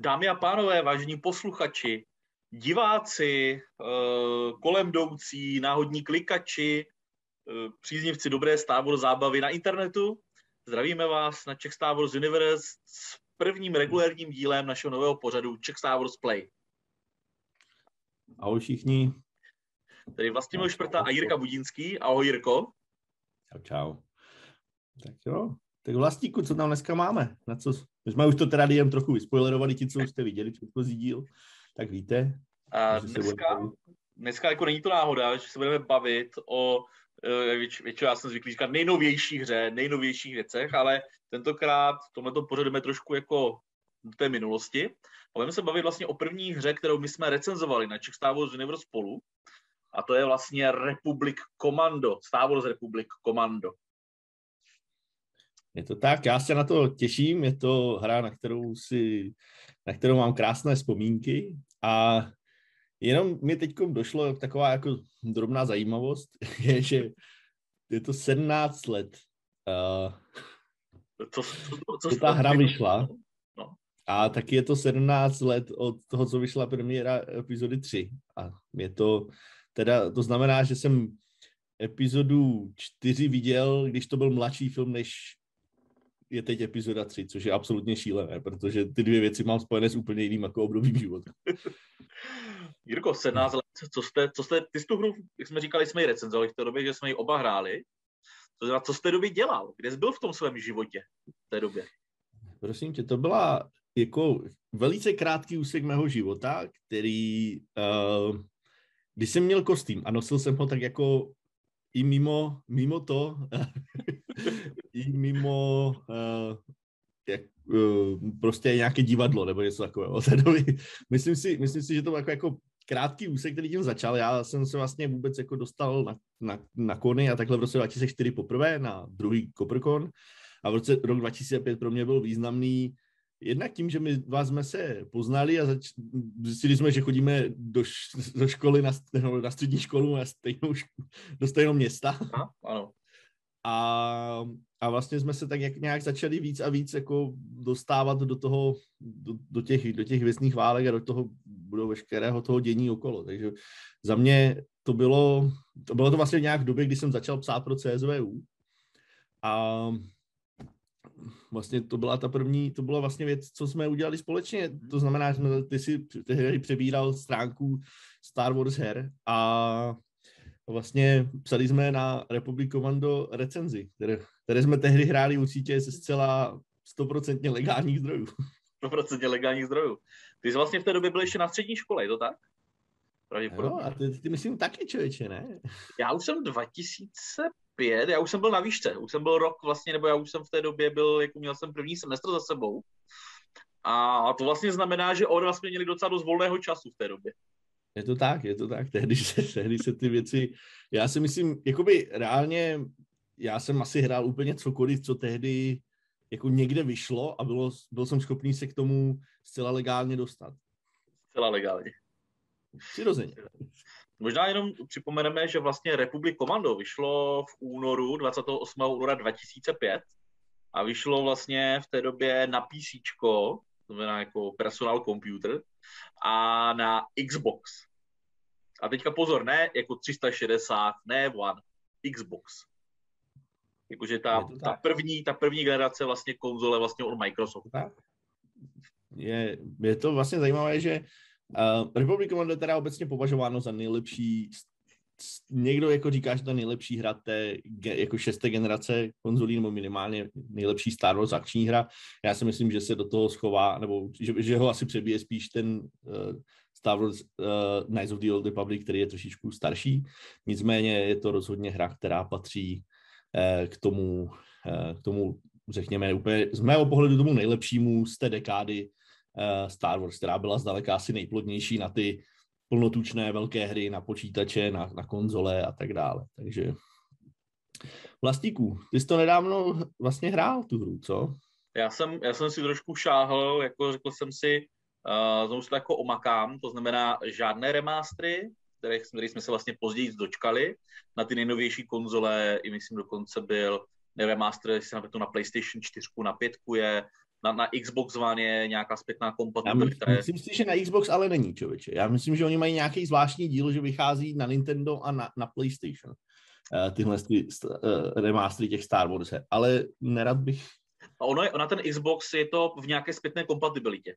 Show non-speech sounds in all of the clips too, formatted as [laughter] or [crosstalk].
Dámy a pánové, vážení posluchači, diváci, eh, kolem jdoucí, náhodní klikači, eh, příznivci dobré Wars zábavy na internetu, zdravíme vás na Czech Wars Universe s prvním regulérním dílem našeho nového pořadu Czech Wars Play. Ahoj všichni. Tady Vlastimil Šprta a Jirka Budínský. Ahoj Jirko. Čau, čau. Tak jo, tak vlastníku, co tam dneska máme? Na co? My jsme už to teda jen trochu vyspoilerovali, ti, co už jste viděli předchozí díl, tak víte. A dneska, dneska jako není to náhoda, že se budeme bavit o eh, většinou já jsem zvyklý říkat nejnovější hře, nejnovějších věcech, ale tentokrát v tomto pořademe trošku jako do té minulosti. Budeme se bavit vlastně o první hře, kterou my jsme recenzovali na Czech Star Wars Universe spolu. A to je vlastně Republic Commando, Star Wars Republic Commando. Je to tak, já se na to těším, je to hra, na kterou, si, na kterou mám krásné vzpomínky a jenom mi teď došlo taková jako drobná zajímavost, [laughs] je, že je to 17 let, uh, co, co, co, co ta hra vyšla. No. a taky je to 17 let od toho, co vyšla premiéra epizody 3 a je to teda, to znamená, že jsem epizodu 4 viděl, když to byl mladší film, než je teď epizoda 3, což je absolutně šílené, protože ty dvě věci mám spojené s úplně jiným jako obdobím života. [laughs] Jirko, 17 let, co jste, co jste, ty jsi tu hru, jak jsme říkali, jsme ji recenzovali v té době, že jsme ji oba hráli. To znamená, co jste době dělal? Kde jsi byl v tom svém životě v té době? Prosím tě, to byla jako velice krátký úsek mého života, který, uh, když jsem měl kostým a nosil jsem ho tak jako i mimo, mimo to, [laughs] i mimo uh, jak, uh, prostě nějaké divadlo nebo něco takového. [laughs] myslím, si, myslím si, že to jako, jako krátký úsek, který tím začal. Já jsem se vlastně vůbec jako dostal na, na, na kony a takhle v roce 2004 poprvé na druhý Koprkon a v roce rok 2005 pro mě byl významný jednak tím, že my vás jsme se poznali a zač- zjistili jsme, že chodíme do, š- do školy, na, na střední školu na stejnou, do stejného města. Aha, ano. A, a vlastně jsme se tak jak nějak začali víc a víc jako dostávat do toho, do, do těch, do těch věcných válek a do toho, do veškerého toho dění okolo. Takže za mě to bylo, to bylo to vlastně nějak v době, kdy jsem začal psát pro CSVU. A vlastně to byla ta první, to byla vlastně věc, co jsme udělali společně. To znamená, že ty si tehdy přebíral stránku Star Wars her a vlastně psali jsme na Republic Commando recenzi, které, které jsme tehdy hráli určitě ze zcela stoprocentně legálních zdrojů. Stoprocentně legálních zdrojů. Ty jsi vlastně v té době byl ještě na střední škole, je to tak? Jo, a ty, ty myslím taky člověče, ne? Já už jsem 2005, já už jsem byl na výšce, už jsem byl rok vlastně, nebo já už jsem v té době byl, jako měl jsem první semestr za sebou. A to vlastně znamená, že oni vlastně měli docela dost volného času v té době. Je to tak, je to tak. [laughs] Tehdy se, tehdy se ty věci, já si myslím, jakoby reálně, já jsem asi hrál úplně cokoliv, co tehdy jako někde vyšlo a bylo, byl jsem schopný se k tomu zcela legálně dostat. Zcela legálně. Přirozeně. Možná jenom připomeneme, že vlastně Republic Commando vyšlo v únoru, 28. února 2005 a vyšlo vlastně v té době na PC, to znamená jako personal computer, a na Xbox. A teďka pozor, ne jako 360, ne One, Xbox. Jakože ta, ta, první, ta první generace vlastně konzole vlastně od Microsoftu. Je, je to vlastně zajímavé, že uh, Republic Commando je teda obecně považováno za nejlepší někdo jako říká, že to je nejlepší hra té jako šesté generace konzolí, nebo minimálně nejlepší Star Wars akční hra. Já si myslím, že se do toho schová, nebo že, že ho asi přebije spíš ten uh, Star Wars uh, Knights of the Old Republic, který je trošičku starší. Nicméně je to rozhodně hra, která patří uh, k tomu, uh, k tomu, řekněme, úplně z mého pohledu tomu nejlepšímu z té dekády uh, Star Wars, která byla zdaleka asi nejplodnější na ty plnotučné velké hry na počítače, na, na konzole a tak dále. Takže Vlastíku, ty jsi to nedávno vlastně hrál tu hru, co? Já jsem, já jsem si trošku šáhl, jako řekl jsem si, uh, znovu se to jako omakám, to znamená žádné remastery, které, které jsme se vlastně později dočkali na ty nejnovější konzole, i myslím dokonce byl remaster, jestli na to na PlayStation 4, na 5 je, na, na Xbox One je nějaká zpětná kompatibilita. Já myslím si, že na Xbox ale není, člověče. Já myslím, že oni mají nějaký zvláštní díl, že vychází na Nintendo a na, na PlayStation. Uh, tyhle ty, uh, remastery těch Star Wars. Ale nerad bych... A ono je, ona ten Xbox je to v nějaké zpětné kompatibilitě.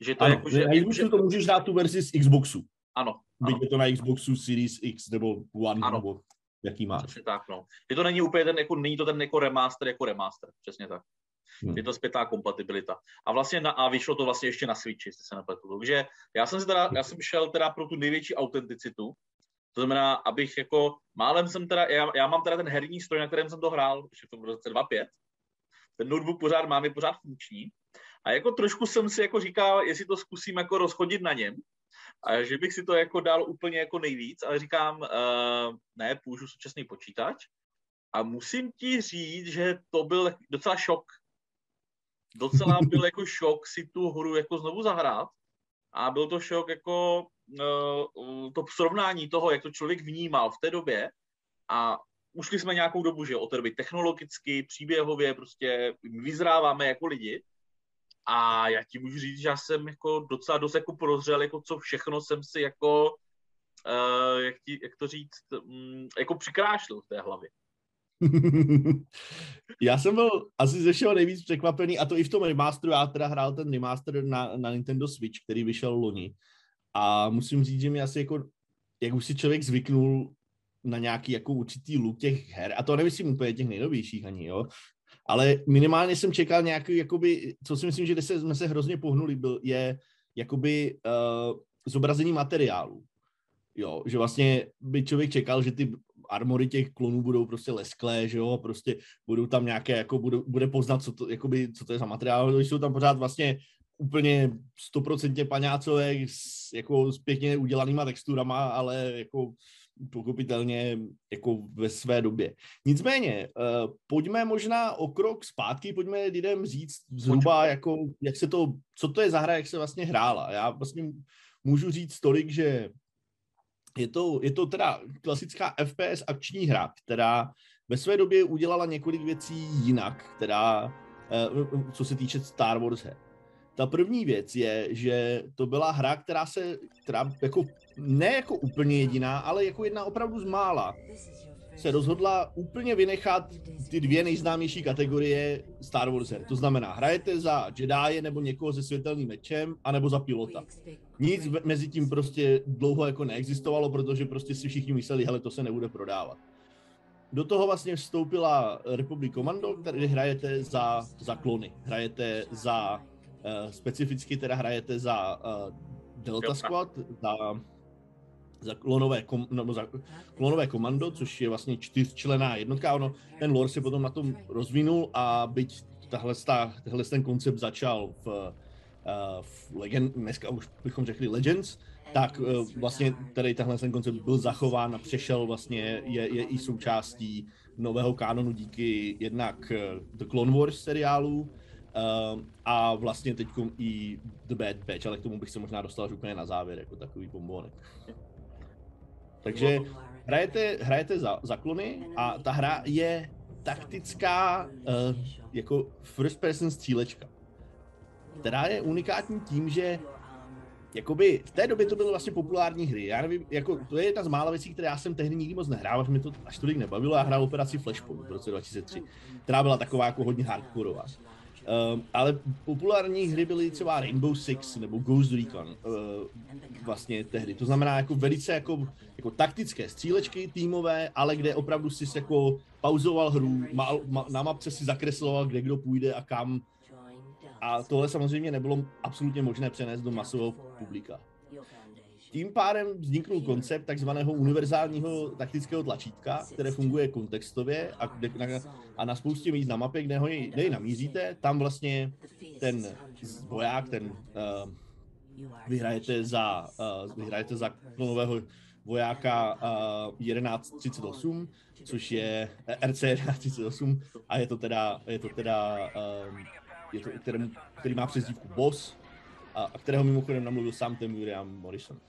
Že to ano, jako, že, na Xboxu že... to můžeš dát tu verzi z Xboxu. Ano. Byť je to na Xboxu Series X nebo One ano. nebo jaký má. Přesně tak, no. Je to není úplně ten, jako, není to ten jako remaster, jako remaster, přesně tak. Hmm. Je to zpětá kompatibilita. A vlastně na, a vyšlo to vlastně ještě na Switchi, jestli se nepletu. Takže já jsem, teda, já jsem šel teda pro tu největší autenticitu, to znamená, abych jako, málem jsem teda, já, já mám teda ten herní stroj, na kterém jsem to hrál, ještě v roce 2.5. Ten notebook pořád mám, je pořád funkční. A jako trošku jsem si jako říkal, jestli to zkusím jako rozchodit na něm, a že bych si to jako dal úplně jako nejvíc, ale říkám, uh, ne, použiju současný počítač. A musím ti říct, že to byl docela šok. Docela byl jako šok si tu hru jako znovu zahrát. A byl to šok jako uh, to srovnání toho, jak to člověk vnímal v té době. A ušli jsme nějakou dobu, že od té doby technologicky, příběhově, prostě vyzráváme jako lidi. A já ti můžu říct, že já jsem jako docela dost jako prozřel, jako co všechno jsem si jako, uh, jak, ti, jak to říct, um, jako přikrášlil v té hlavě. Já jsem byl asi ze všeho nejvíc překvapený, a to i v tom remasteru, já teda hrál ten remaster na, na Nintendo Switch, který vyšel loni. A musím říct, že mi asi jako, jak už si člověk zvyknul na nějaký jako určitý look těch her, a to nemyslím úplně těch nejnovějších ani, jo, ale minimálně jsem čekal nějaký, jakoby, co si myslím, že se, jsme se hrozně pohnuli, byl, je jakoby uh, zobrazení materiálu. Jo, že vlastně by člověk čekal, že ty armory těch klonů budou prostě lesklé, že jo, prostě budou tam nějaké, jako budou, bude poznat, co to, jakoby, co to je za materiál, jsou tam pořád vlastně úplně stoprocentně paňácové s, jako s pěkně udělanýma texturama, ale jako pochopitelně jako ve své době. Nicméně, uh, pojďme možná o krok zpátky, pojďme lidem říct zhruba, jako, jak se to, co to je za hra, jak se vlastně hrála. Já vlastně můžu říct tolik, že je to, je to teda klasická FPS akční hra, která ve své době udělala několik věcí jinak, která, uh, co se týče Star Wars her. Ta první věc je, že to byla hra, která se, která jako, ne jako úplně jediná, ale jako jedna opravdu z mála, se rozhodla úplně vynechat ty dvě nejznámější kategorie Star Wars her. To znamená, hrajete za Jedi nebo někoho se světelným mečem, anebo za pilota. Nic mezi tím prostě dlouho jako neexistovalo, protože prostě si všichni mysleli, hele, to se nebude prodávat. Do toho vlastně vstoupila Republic Commando, kde hrajete za, za klony. Hrajete za Uh, specificky teda hrajete za uh, Delta Squad, za, za, klonové kom, nebo za klonové komando, což je vlastně čtyřčlená jednotka. Ono, ten lore se potom na tom rozvinul a byť tahle, tahle ten koncept začal v, uh, v Legend, dneska už bychom řekli Legends, tak uh, vlastně tady tenhle ten koncept byl zachován a přešel vlastně, je, je i součástí nového kánonu díky jednak The Clone Wars seriálu, Uh, a vlastně teď i The Bad Batch, ale k tomu bych se možná dostal až úplně na závěr, jako takový bombonek. Takže hrajete, hrajete za, za klony a ta hra je taktická uh, jako first person střílečka, která je unikátní tím, že jakoby v té době to byly vlastně populární hry. Já nevím, jako to je jedna z mála věcí, které já jsem tehdy nikdy moc nehrál, až mi to až tolik nebavilo. Já hrál operaci Flashpoint v roce 2003, která byla taková jako hodně hardkorová. Uh, ale populární hry byly třeba Rainbow Six nebo Ghost Recon uh, vlastně tehdy. To znamená jako velice jako, jako taktické střílečky týmové, ale kde opravdu si jako pauzoval hru, ma, ma, na mapce si zakresloval, kde kdo půjde a kam. A tohle samozřejmě nebylo absolutně možné přenést do masového publika. Tím pádem vzniknul koncept takzvaného univerzálního taktického tlačítka, které funguje kontextově a, na, a na spoustě míst na mapě, kde ho kde ji namíříte, tam vlastně ten voják, ten uh, vyhrajete za, uh, vyhrajete za nového vojáka uh, 1138, což je RC 1138 a je to teda, je to teda um, je to, který, který má přezdívku Boss, a, a kterého mimochodem namluvil sám ten William Morrison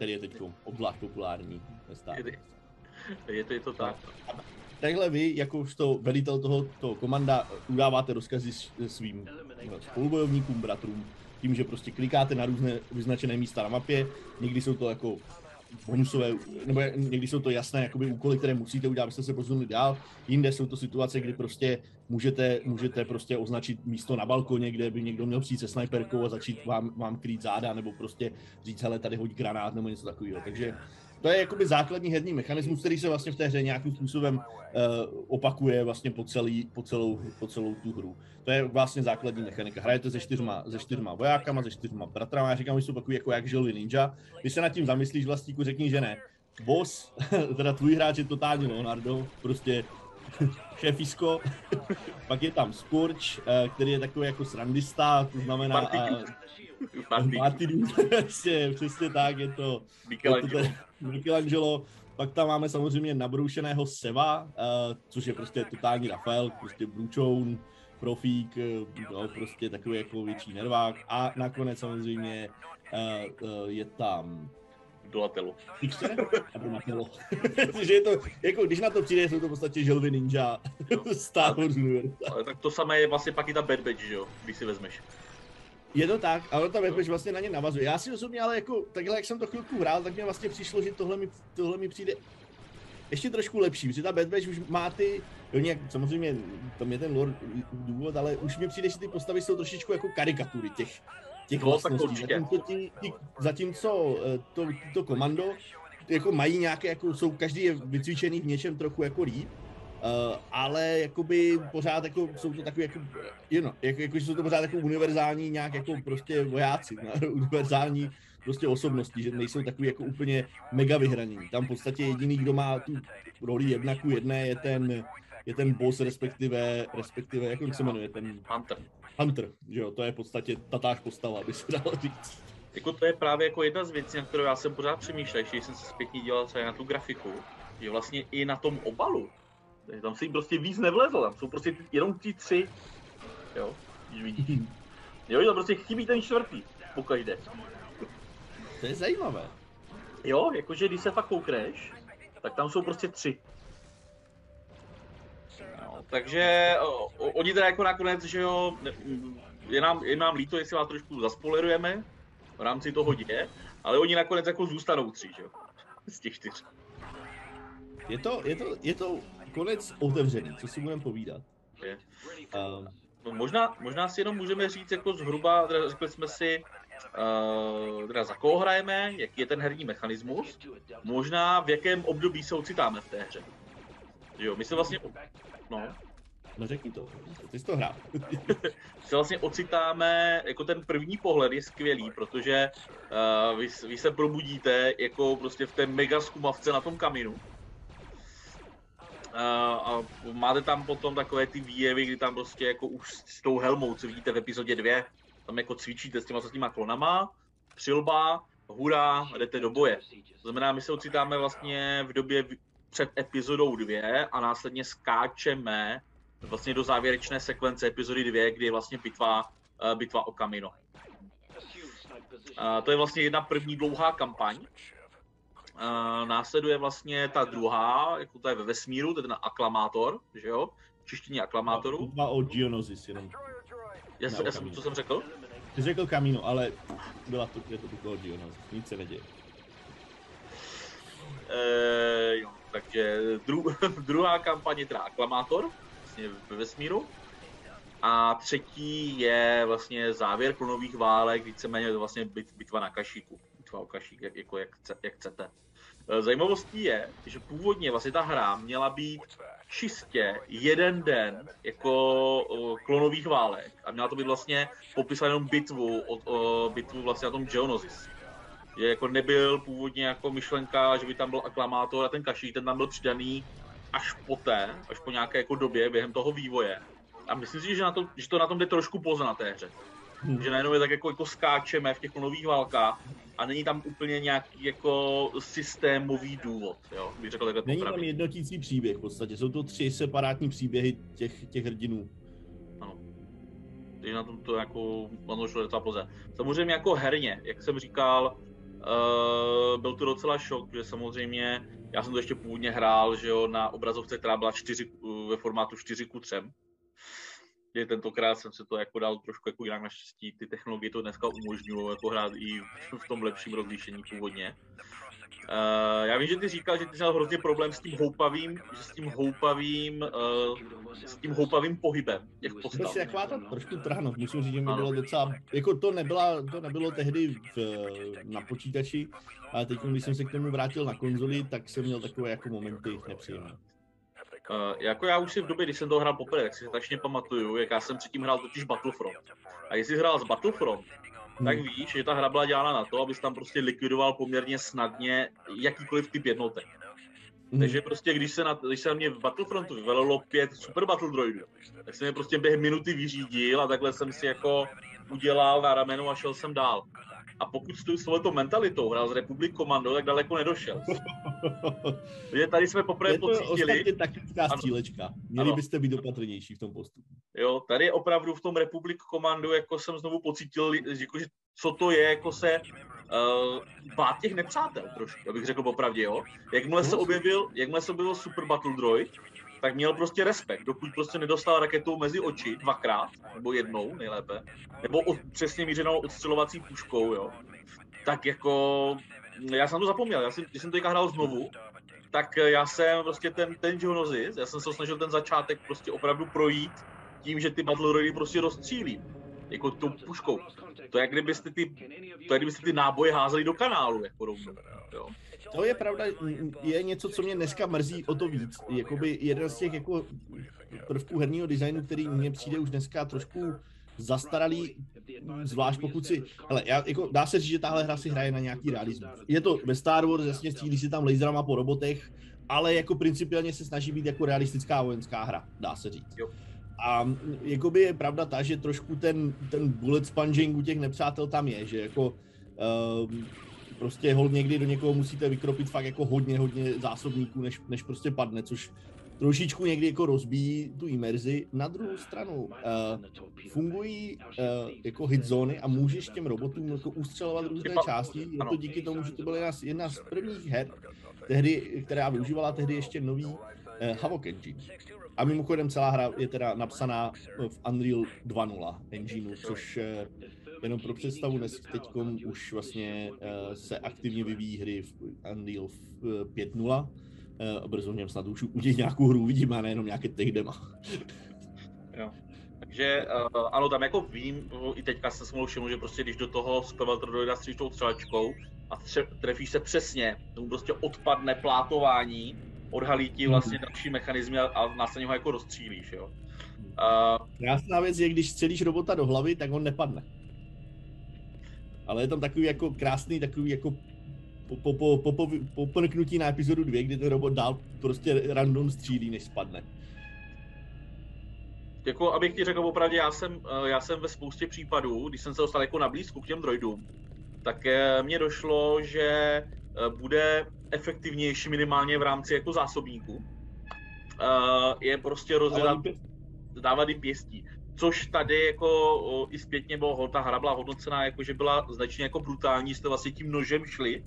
který je teď obzvlášť populární ve Je to, je to tak. takhle vy, jakožto velitel toho, toho komanda, udáváte rozkazy svým spolubojovníkům, bratrům, tím, že prostě klikáte na různé vyznačené místa na mapě, někdy jsou to jako bonusové, nebo někdy jsou to jasné jakoby úkoly, které musíte udělat, abyste se posunuli dál. Jinde jsou to situace, kdy prostě můžete, můžete prostě označit místo na balkoně, kde by někdo měl přijít se snajperkou a začít vám, vám krýt záda, nebo prostě říct, hele, tady hodí granát, nebo něco takového. Takže to je jakoby základní herní mechanismus, který se vlastně v té hře nějakým způsobem uh, opakuje vlastně po, celý, po, celou, po celou tu hru. To je vlastně základní mechanika. Hrajete se čtyřma, se čtyřma vojákama, se čtyřma bratrama, já říkám, že jsou takový jako jak želvy ninja. Když se nad tím zamyslíš, vlastníku, řekni, že ne. Boss, [laughs] teda tvůj hráč je totální Leonardo, prostě [laughs] šéfisko, [laughs] pak je tam Scorch, eh, který je takový jako srandista, to znamená... A, Party přesně, [laughs] přesně tak, je to... Michelangelo. Michelangelo. Pak tam máme samozřejmě nabroušeného Seva, uh, což je prostě totální Rafael, prostě Bručoun, profík, no, prostě takový jako větší nervák. A nakonec samozřejmě uh, uh, je tam Donatello. Donatello. [laughs] že je to, jako, když na to přijde, jsou to v podstatě želvy ninja [laughs] Star Wars Ale tak to samé je vlastně pak i ta Bad Batch, že jo, když si vezmeš. Je to tak, ale ta Batch vlastně na ně navazuje. Já si osobně, ale jako takhle, jak jsem to chvilku hrál, tak mě vlastně přišlo, že tohle mi, tohle mi přijde ještě trošku lepší, protože ta Bad Batch už má ty, jo nějak, samozřejmě tam je ten lore důvod, ale už mi přijde, že ty postavy jsou trošičku jako karikatury těch, těch no, vlastností. Zatímco, tí, tí, zatímco eh, to, to komando jako mají nějaké, jako jsou, každý je vycvičený v něčem trochu jako líp, Uh, ale jakoby pořád jako jsou to takové jako, you know, jako, jako, jsou to pořád jako univerzální nějak jako prostě vojáci, ne? [laughs] univerzální prostě osobnosti, že nejsou takový jako úplně mega vyhraní. Tam v podstatě jediný, kdo má tu roli jedna ku jedné, je ten, je ten boss, respektive, respektive, jak on se jmenuje, ten... Hunter. Hunter, že jo, to je v podstatě tatáž postava, by se dalo říct. Jako to je právě jako jedna z věcí, na kterou já jsem pořád přemýšlel, když jsem se zpětně dělal třeba na tu grafiku, že vlastně i na tom obalu, tam si prostě víc nevlezl, tam jsou prostě jenom ti tři, jo, když vidíš. Jo, tam prostě chybí ten čtvrtý, pokaždé. To je zajímavé. Jo, jakože když se fakt koukneš, tak tam jsou prostě tři. No, takže o, oni teda jako nakonec, že jo, je nám, je nám líto, jestli vás trošku zaspoilerujeme v rámci toho děje, ale oni nakonec jako zůstanou tři, že jo, z těch čtyř. Je to, je to, je to konec otevřený, co si budeme povídat. Je. Um, no možná, možná si jenom můžeme říct jako zhruba, řekli jsme si, uh, teda za koho hrajeme, jaký je ten herní mechanismus, možná v jakém období se ocitáme v té hře. Jo, my se vlastně, no. No řekni to, ty jsi to hrál. [laughs] se vlastně ocitáme, jako ten první pohled je skvělý, protože uh, vy, vy se probudíte jako prostě v té mega skumavce na tom kaminu. A máte tam potom takové ty výjevy, kdy tam prostě jako už s tou helmou, co vidíte v epizodě 2, tam jako cvičíte s těma, s těma klonama, přilba, hurá, jdete do boje. To znamená, my se ocitáme vlastně v době před epizodou 2 a následně skáčeme vlastně do závěrečné sekvence epizody 2, kdy je vlastně bitva, uh, bitva o Kamino. Uh, to je vlastně jedna první dlouhá kampaň. Následuje vlastně ta druhá, jako to je ve vesmíru, to je ten aklamátor, že jo? Čištění aklamátoru. A o Geonosis jenom. Já, jsem, já jsem, co jsem řekl? Ty jsi řekl Kamino, ale byla to, je to u Geonosis, nic se neděje. E, jo, takže dru, [laughs] druhá kampaň je teda Aklamátor, vlastně ve vesmíru. A třetí je vlastně závěr klonových válek, víceméně je to vlastně bitva na kašíku. Bitva o kašík, jak, jako jak, jak chcete. Eh, zajímavostí je, že původně vlastně ta hra měla být čistě jeden den jako klonových válek a měla to být vlastně popisat jenom bitvu, o, o, bitvu vlastně na tom Geonosis. Že jako nebyl původně jako myšlenka, že by tam byl aklamátor a ten kašík, ten tam byl přidaný až poté, až po nějaké jako době během toho vývoje. A myslím si, že, na to, že to na tom jde trošku poznat na té hře. Hmm. Že najednou je tak jako, jako skáčeme v těch nových válkách a není tam úplně nějaký jako systémový důvod, jo, bych řekl takhle Není tam jednotící příběh v podstatě, jsou to tři separátní příběhy těch, těch hrdinů. Ano. Takže na tom to jako, ono šlo docela poze. Samozřejmě jako herně, jak jsem říkal, uh, byl to docela šok, že samozřejmě Já jsem to ještě původně hrál, že jo, na obrazovce, která byla 4, ve formátu 4 k 3. Je tentokrát jsem se to jako dal trošku jako jinak naštěstí, ty technologie to dneska umožňují jako hrát i v tom lepším rozlišení původně. Uh, já vím, že ty říkal, že ty měl hrozně problém s tím houpavým, že s tím houpavým, uh, s tím houpavým pohybem těch postav. Prostě taková ta trošku trhnout, musím říct, že mi bylo docela, jako to, nebyla, to nebylo tehdy v, na počítači, ale teď, když jsem se k tomu vrátil na konzoli, tak jsem měl takové jako momenty nepříjemné. Uh, jako já už si v době, kdy jsem to hrál poprvé, tak si strašně pamatuju, jak já jsem předtím hrál totiž Battlefront. A jestli hrál z Battlefront, hmm. tak víš, že ta hra byla dělána na to, abys tam prostě likvidoval poměrně snadně jakýkoliv typ jednotek. Hmm. Takže prostě, když se, na, když se na mě v Battlefrontu vyvelilo pět super battle droidů, tak jsem je prostě během minuty vyřídil a takhle jsem si jako udělal na ramenu a šel jsem dál. A pokud s touto mentalitou hrál z Republic Commando, tak daleko nedošel. [laughs] Protože tady jsme poprvé je to pocítili... taktická střílečka. Měli ano. byste být opatrnější v tom postupu. Jo, tady opravdu v tom Republic Commando jako jsem znovu pocítil, jako, že co to je, jako se uh, bát těch nepřátel trošku, abych řekl popravdě, jo. Jakmile se objevil, jakmile se objevil Super Battle Droid, tak měl prostě respekt, dokud prostě nedostal raketou mezi oči dvakrát, nebo jednou nejlépe, nebo od, přesně mířenou odstřelovací puškou, jo, tak jako, já jsem to zapomněl, já jsem, když jsem to hrál znovu, tak já jsem prostě ten, ten Geonosis, já jsem se snažil ten začátek prostě opravdu projít tím, že ty Battle Royale prostě rozstřílí, jako tou puškou. To je, kdybyste ty, to je, kdybyste ty náboje házeli do kanálu, jako rovnou, jo. To je pravda, je něco, co mě dneska mrzí o to víc. Jakoby jeden z těch jako prvků herního designu, který mně přijde už dneska trošku zastaralý, zvlášť pokud si, hele, já, jako, dá se říct, že tahle hra si hraje na nějaký realismus. Je to ve Star Wars, jasně střílí si tam laserama po robotech, ale jako principiálně se snaží být jako realistická vojenská hra, dá se říct. Jo. A jakoby je pravda ta, že trošku ten, ten bullet sponging u těch nepřátel tam je, že jako uh, prostě hol někdy do někoho musíte vykropit fakt jako hodně, hodně zásobníků, než, než prostě padne, což trošičku někdy jako rozbíjí tu imerzi. Na druhou stranu uh, fungují uh, jako hit zóny a můžeš těm robotům jako ustřelovat různé části. Je to díky tomu, že to byla jedna z, jedna z prvních her, tehdy, která využívala tehdy ještě nový uh, Havok engine. A mimochodem celá hra je teda napsaná v Unreal 2.0 engineu, což Jenom pro představu, dnes teď už vlastně uh, se aktivně vyvíjí hry v Unreal 5.0 uh, a brzo v něm snad už udělat nějakou hru uvidíme, a nejenom nějaké tech dema. jo. Takže uh, ano, tam jako vím, i teďka jsem si všiml, že prostě když do toho Supervalter dojde s tou střelečkou a tře- trefíš se přesně, tomu prostě odpadne plátování, odhalí ti vlastně hmm. další mechanizmy a, a následně ho jako rozstřílíš, jo. Uh, Krásná věc je, když střelíš robota do hlavy, tak on nepadne ale je tam takový jako krásný, takový jako po, po, po, po, po, na epizodu 2, kdy ten robot dál prostě random střílí, než spadne. Jako, abych ti řekl opravdu, já jsem, eh, já jsem ve spoustě případů, když jsem se dostal jako na blízku k těm droidům, tak eh, mně došlo, že eh, bude efektivnější minimálně v rámci jako zásobníků. Je prostě rozdělat, dávat jim pěstí což tady jako o, i zpětně bylo, ta hra byla hodnocená, jako že byla značně jako brutální, jste vlastně tím nožem šli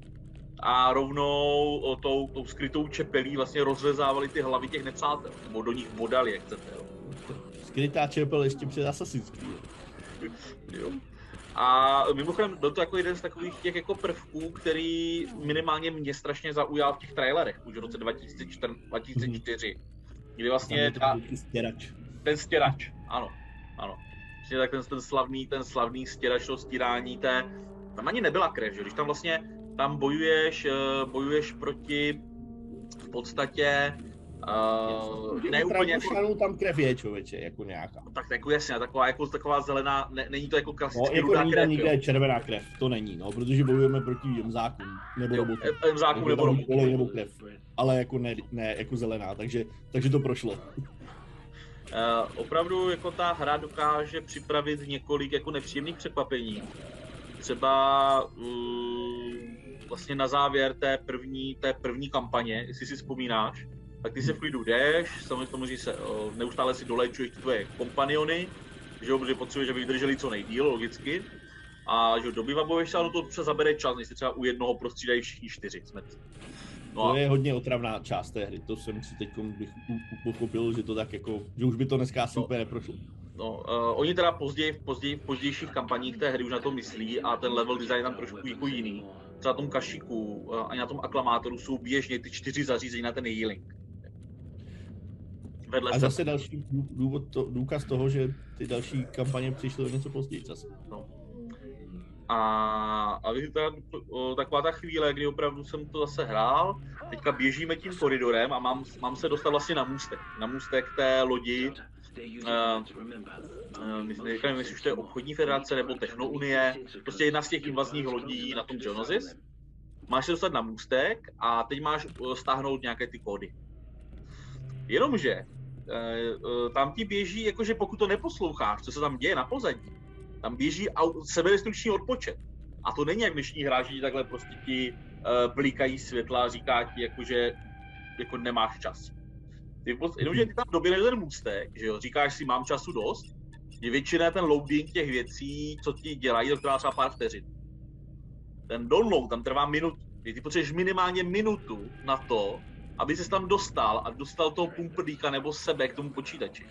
a rovnou o, tou, tou skrytou čepelí vlastně rozrezávali ty hlavy těch nepřátel, nebo do nich bodali, jak chcete. Jo. Skrytá čepel ještě před Assassin's jo. A mimochodem byl to jako jeden z takových těch jako prvků, který minimálně mě strašně zaujal v těch trailerech už v roce 2004, 2004 kdy vlastně ta, stěrač. ten stěrač, ano, ano. Přesně tak ten, ten slavný, ten slavný stěrač toho stírání té, tam ani nebyla krev, že? Když tam vlastně, tam bojuješ, eh, bojuješ proti v podstatě Uh, ne úplně jako... tam krev je, člověče, jako nějaká. No, tak jako jasně, taková, jako, taková zelená, ne, není to jako klasicky no, jako není krev, nikde jo. červená krev, to není, no, protože bojujeme proti jemzákům, nebo robotům. Jemzákům nebo robotům. Nebo krev, ale jako ne, ne jako zelená, takže, takže to prošlo. Uh, opravdu jako ta hra dokáže připravit několik jako nepříjemných překvapení. Třeba uh, vlastně na závěr té první, té první kampaně, jestli si vzpomínáš, tak ty se v klidu jdeš, samozřejmě se uh, neustále si dolečuješ tvoje kompaniony, že jo, protože potřebuješ, aby vydrželi co nejdíl, logicky. A že doby se, ale to třeba zabere čas, než se třeba u jednoho prostřídají všichni čtyři. Jsme No to je hodně otravná část té hry, to jsem si teď bych pochopil, že to tak jako, že už by to dneska asi no. úplně neprošlo. No, uh, oni teda později, později, v pozdějších kampaních té hry už na to myslí a ten level design tam trošku jako jiný. Třeba na tom kašiku uh, a na tom aklamátoru jsou běžně ty čtyři zařízení na ten healing. Vedle a zase se... další důvod, to, důkaz toho, že ty další kampaně přišly něco později zase. No. A, a ta, taková ta chvíle, kdy opravdu jsem to zase hrál, teďka běžíme tím koridorem a mám, mám se dostat vlastně na můstek. Na můstek té lodi, uh, uh, nevím, jestli už to je obchodní federace nebo Technounie, prostě jedna z těch invazních lodí na tom Geonosis. Máš se dostat na můstek a teď máš stáhnout nějaké ty kódy. Jenomže uh, tam ti běží, jakože pokud to neposloucháš, co se tam děje na pozadí, tam běží sebedestrukční odpočet. A to není jak dnešní hráč, že takhle prostě ti uh, blikají světla a říká ti, jako, že jako nemáš čas. Ty, jenomže ty tam doběhneš ten můstek, že jo, říkáš si, mám času dost, je většina ten loading těch věcí, co ti dělají, to trvá třeba pár vteřin. Ten download tam trvá minutu. Ty potřebuješ minimálně minutu na to, aby se tam dostal a dostal toho pumprdíka nebo sebe k tomu počítači.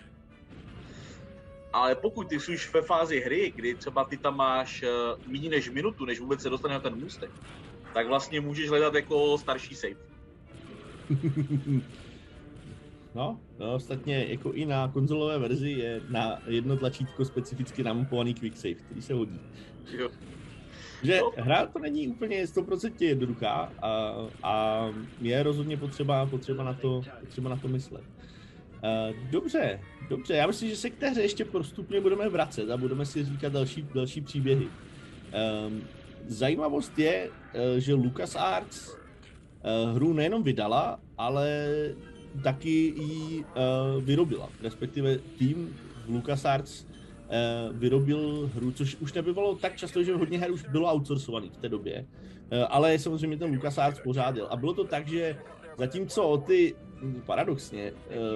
Ale pokud ty jsi už ve fázi hry, kdy třeba ty tam máš uh, méně než minutu, než vůbec se dostane na ten můstek, tak vlastně můžeš hledat jako starší save. [laughs] No, no, ostatně jako i na konzolové verzi je na jedno tlačítko specificky namapovaný quick save, který se hodí. Jo. Že no. hra to není úplně 100% jednoduchá a, a je rozhodně potřeba, potřeba, na to, potřeba na to myslet. Uh, dobře, dobře, já myslím, že se k té hře ještě postupně budeme vracet a budeme si říkat další, další příběhy. Um, zajímavost je, uh, že LucasArts uh, hru nejenom vydala, ale taky ji vyrobila, respektive tým LucasArts vyrobil hru, což už nebylo tak často, že hodně her už bylo outsourcovaný v té době, ale samozřejmě ten LucasArts pořádil. A bylo to tak, že zatímco ty paradoxně,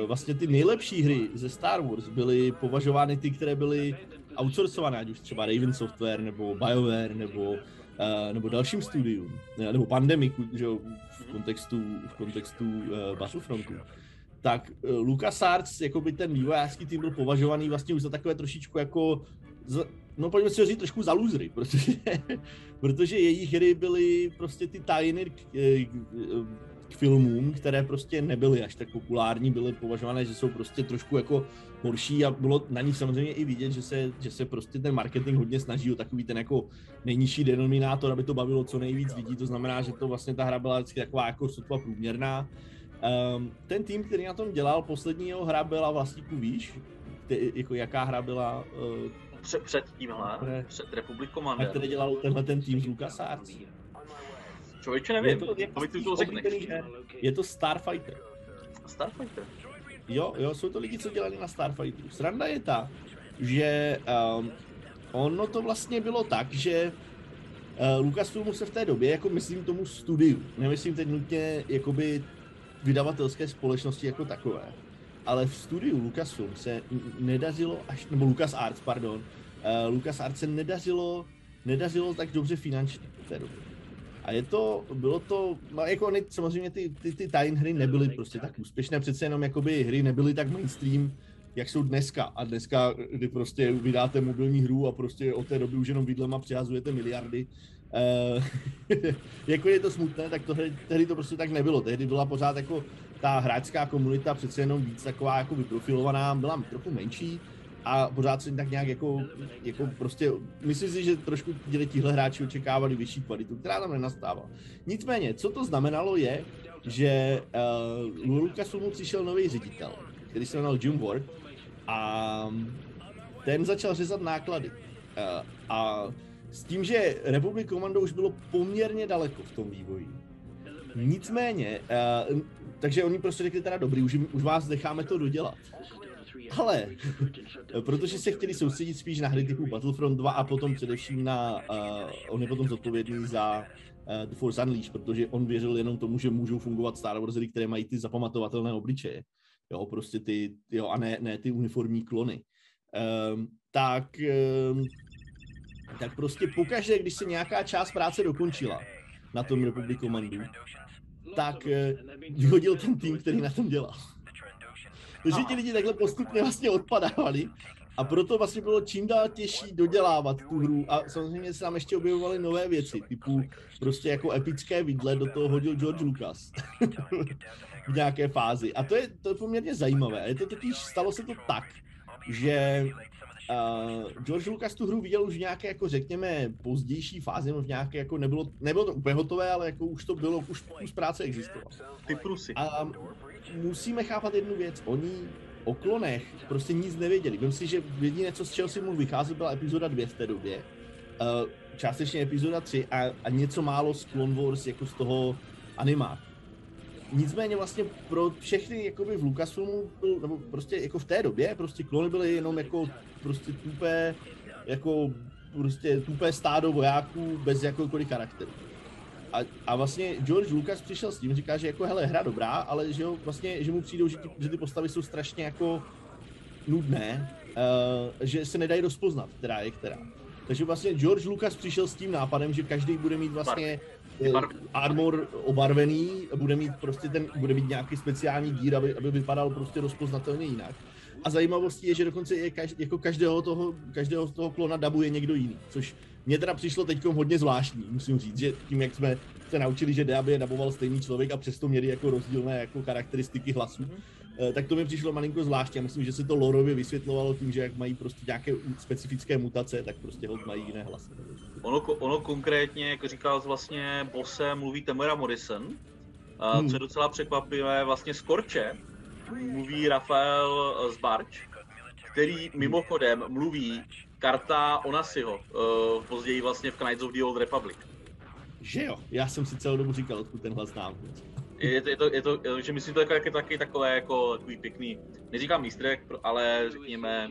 vlastně ty nejlepší hry ze Star Wars byly považovány ty, které byly outsourcované, ať už třeba Raven Software, nebo BioWare, nebo, uh, nebo dalším studium, nebo Pandemiku, že v kontextu, v kontextu Battlefrontu. Tak LucasArts, jako by ten vývojářský tým byl považovaný vlastně už za takové trošičku jako, za, no pojďme si říct trošku za lůzry, protože, [laughs] protože jejich hry byly prostě ty tajiny k filmům, které prostě nebyly až tak populární, byly považované, že jsou prostě trošku jako horší a bylo na nich samozřejmě i vidět, že se, že se prostě ten marketing hodně snaží o takový ten jako nejnižší denominátor, aby to bavilo co nejvíc lidí, to znamená, že to vlastně ta hra byla vždycky taková jako sotva průměrná. Um, ten tým, který na tom dělal, poslední jeho hra byla vlastníku víš, ty, jako jaká hra byla uh, před, před tímhle, před Republic Commander. A který dělal tenhle ten tým z LucasArts. Člověče nevím, je to, je, to, to, to řekneš. Je to Starfighter. Starfighter? Jo, jo, jsou to lidi, co dělali na Starfighteru. Sranda je ta, že um, ono to vlastně bylo tak, že uh, Lucasfilmu se v té době, jako myslím tomu studiu, nemyslím teď nutně jakoby vydavatelské společnosti jako takové, ale v studiu Lucasfilm se nedařilo až, nebo LucasArts, pardon, uh, LucasArts se nedařilo, nedařilo tak dobře finančně v té době. A je to, bylo to, no jako ne, samozřejmě ty, ty, ty tajn hry nebyly prostě tak úspěšné, přece jenom jakoby hry nebyly tak mainstream, jak jsou dneska. A dneska, kdy prostě vydáte mobilní hru a prostě od té doby už jenom vidlema přihazujete miliardy, Uh, [laughs] jako je to smutné, tak to, tehdy to prostě tak nebylo. Tehdy byla pořád jako ta hráčská komunita přece jenom víc taková jako vyprofilovaná, byla trochu menší, a pořád se tak nějak jako, jako prostě, myslím si, že trošku děli tihle hráči očekávali vyšší kvalitu, která tam nenastává. Nicméně, co to znamenalo je, že uh, Lucasfilmu přišel nový ředitel, který se jmenoval Jim Ward a ten začal řezat náklady. Uh, a s tím, že Republic Commando už bylo poměrně daleko v tom vývoji. Nicméně, uh, takže oni prostě řekli teda dobrý, už, už vás necháme to dodělat. Ale, protože se chtěli soustředit spíš na hry typu Battlefront 2 a potom především na, uh, on je potom zodpovědný za uh, The Force Unleashed, protože on věřil jenom tomu, že můžou fungovat Star Wars hry, které mají ty zapamatovatelné obličeje. Jo, prostě ty, jo, a ne, ne ty uniformní klony. Um, tak, um, tak prostě pokaždé, když se nějaká část práce dokončila na tom Republic Commandu, tak eh, vyhodil ten tým, který na tom dělal. Takže ti lidi takhle postupně vlastně odpadávali a proto vlastně bylo čím dál těžší dodělávat tu hru a samozřejmě se tam ještě objevovaly nové věci, typu prostě jako epické vidle do toho hodil George Lucas [laughs] v nějaké fázi. A to je, to je poměrně zajímavé. Je to totiž, stalo se to tak, že Uh, George Lucas tu hru viděl už v nějaké, jako řekněme, pozdější fázi, v nějaké, jako nebylo, nebylo to úplně hotové, ale jako už to bylo, už kus práce existoval. Ty prusy. A musíme chápat jednu věc, oni o klonech prostě nic nevěděli. Vím si, že jediné, co z čeho si mu vycházet, byla epizoda 2 v té době, uh, částečně epizoda 3 a, a něco málo z Clone Wars jako z toho animátu. Nicméně vlastně pro všechny jakoby v Lucasfilmu, nebo prostě jako v té době, prostě klony byly jenom jako prostě tupé, jako prostě tupé stádo vojáků bez jakoukoliv charakteru. A, a vlastně George Lucas přišel s tím, říká, že jako hele, hra dobrá, ale že, ho, vlastně, že mu přijdou, že, ty, že ty postavy jsou strašně jako nudné, uh, že se nedají rozpoznat, která je která. Takže vlastně George Lucas přišel s tím nápadem, že každý bude mít vlastně Barv. armor obarvený, bude mít prostě ten, bude mít nějaký speciální dír, aby, aby vypadal prostě rozpoznatelně jinak. A zajímavostí je, že dokonce je každý, jako každého toho, každého z toho klona dabuje někdo jiný, což mně teda přišlo teď hodně zvláštní, musím říct, že tím, jak jsme se naučili, že Deaby je daboval stejný člověk a přesto měli jako rozdílné jako charakteristiky hlasu, mm-hmm. tak to mi přišlo malinko zvláštní. Já myslím, že se to lorově vysvětlovalo tím, že jak mají prostě nějaké specifické mutace, tak prostě hod mají jiné hlasy. Ono, ono konkrétně, jak říkal vlastně bose, mluví Tamara Morrison, a hmm. co je docela překvapivé, vlastně Skorče mluví Rafael Zbarč, který mimochodem mluví karta Onasiho, uh, později vlastně v Knights of the Old Republic. Že jo, já jsem si celou dobu říkal, odkud ten hlas znám. Je to, je to, je to, že myslím, že to je taky, taky takové jako takový pěkný, neříkám místrek, ale řekněme,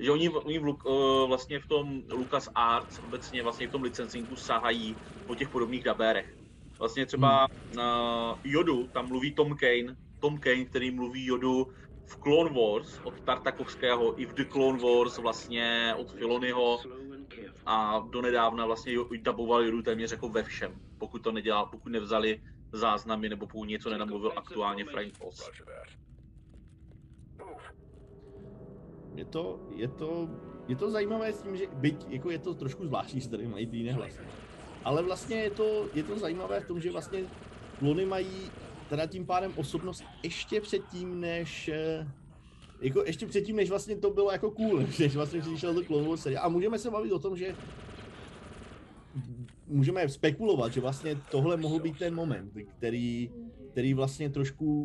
že oni, oni v, uh, vlastně v tom Lucas Arts obecně vlastně v tom licencingu sahají po těch podobných dabérech. Vlastně třeba hmm. uh, Jodu, tam mluví Tom Kane, Tom Kane, který mluví Jodu v Clone Wars od Tartakovského i v The Clone Wars vlastně od Filonyho a donedávna vlastně daboval Jodu téměř jako ve všem, pokud to nedělal, pokud nevzali záznamy nebo pokud něco nenamluvil aktuálně Frank Oz. Je to, je to, je to zajímavé s tím, že byť jako je to trošku zvláštní, že tady mají ty jiné hlasy. Ale vlastně je to, je to zajímavé v tom, že vlastně klony mají teda tím pádem osobnost ještě předtím, než eh, jako ještě předtím, než vlastně to bylo jako cool, [laughs] než vlastně přišel do Clone Wars A můžeme se bavit o tom, že můžeme spekulovat, že vlastně tohle mohl být ten moment, který, který vlastně trošku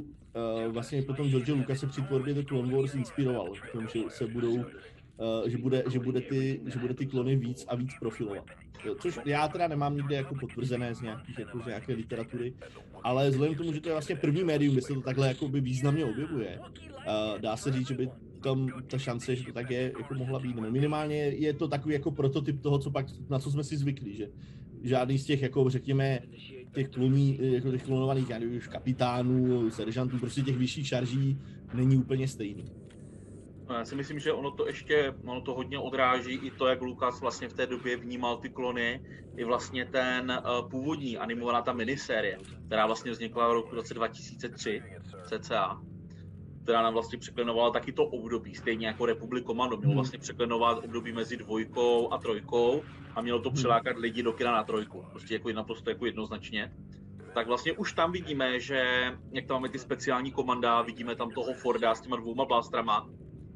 uh, vlastně potom George Lucas se při tvorbě do Clone Wars inspiroval, v tom, že se budou Uh, že, bude, že, bude ty, že bude ty klony víc a víc profilovat. Což já teda nemám nikde jako potvrzené z, nějakých, jako z nějaké literatury, ale vzhledem k tomu, že to je vlastně první médium, kde se to takhle jako by významně objevuje, uh, dá se říct, že by tam ta šance, že to tak je, jako mohla být. No, minimálně je to takový jako prototyp toho, co pak, na co jsme si zvykli, že žádný z těch, jako řekněme, těch kloní, jako těch klonovaných, já nevím, kapitánů, seržantů, prostě těch vyšších šarží není úplně stejný. Já si myslím, že ono to ještě, ono to hodně odráží i to, jak Lukas vlastně v té době vnímal ty klony, i vlastně ten uh, původní animovaná ta minisérie, která vlastně vznikla v roku 2003 cca, která nám vlastně překlenovala taky to období, stejně jako Republic Commando. Mělo hmm. vlastně překlenovat období mezi dvojkou a trojkou a mělo to hmm. přilákat lidi do kina na trojku. Prostě jako naprosto jako jednoznačně. Tak vlastně už tam vidíme, že jak tam máme ty speciální komanda, vidíme tam toho Forda s těma dvouma blastrama,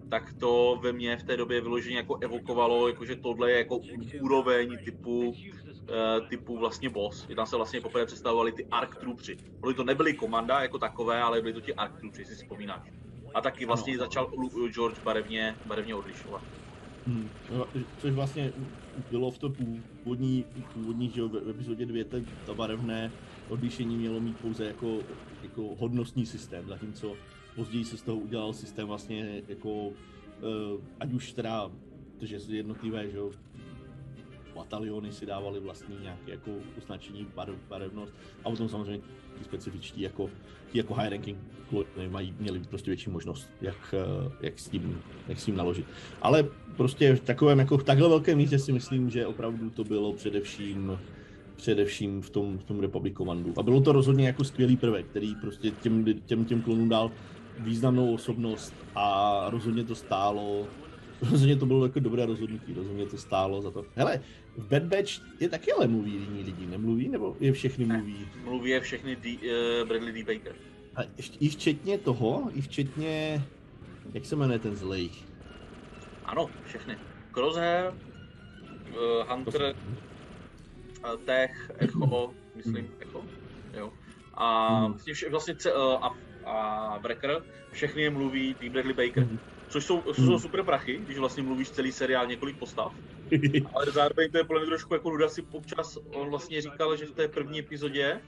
tak to ve mně v té době vyloženě jako evokovalo, jakože tohle je jako úroveň typu, uh, typu vlastně boss. Tam se vlastně poprvé představovali ty Ark Troopři. Byly to nebyly komanda jako takové, ale byly to ti Ark Troopři, si vzpomínáš. A taky vlastně ano. začal George barevně, barevně odlišovat. Hmm. No, což vlastně bylo v to původní, původní že v epizodě 2, ta barevné odlišení mělo mít pouze jako, jako hodnostní systém, zatímco později se z toho udělal systém vlastně jako, uh, ať už teda, že jednotlivé, že jo, bataliony si dávali vlastní nějaké jako označení, barev, barevnost a potom samozřejmě ty specifičtí jako, ty jako high ranking mají, měli prostě větší možnost, jak, eh, jak, s tím, jak s tím naložit. Ale prostě v takovém jako v takhle velkém místě si myslím, že opravdu to bylo především především v tom, v tom Republic Commandu. A bylo to rozhodně jako skvělý prvek, který prostě těm, těm, těm klonům dal významnou osobnost a rozhodně to stálo, [laughs] rozhodně to bylo jako dobré rozhodnutí, rozhodně to stálo za to. Hele, v Bad Batch je taky ale mluví jiní lidi, nemluví? Nebo je všechny mluví? Mluví je všechny D, uh, Bradley D. Baker. A i včetně toho, i včetně, jak se jmenuje ten zlej? Ano, všechny. Crosshair, uh, Hunter, uh, Tech, Echo, [clears throat] myslím. Echo, jo. A hmm. vlastně, vlastně uh, a, a Breaker, všechny je mluví T. Bradley Baker. Hmm. Což jsou, což jsou hmm. super prachy, když vlastně mluvíš celý seriál několik postav. [laughs] Ale zároveň to je podle mě trošku jako nuda si občas, on vlastně říkal, že v té první epizodě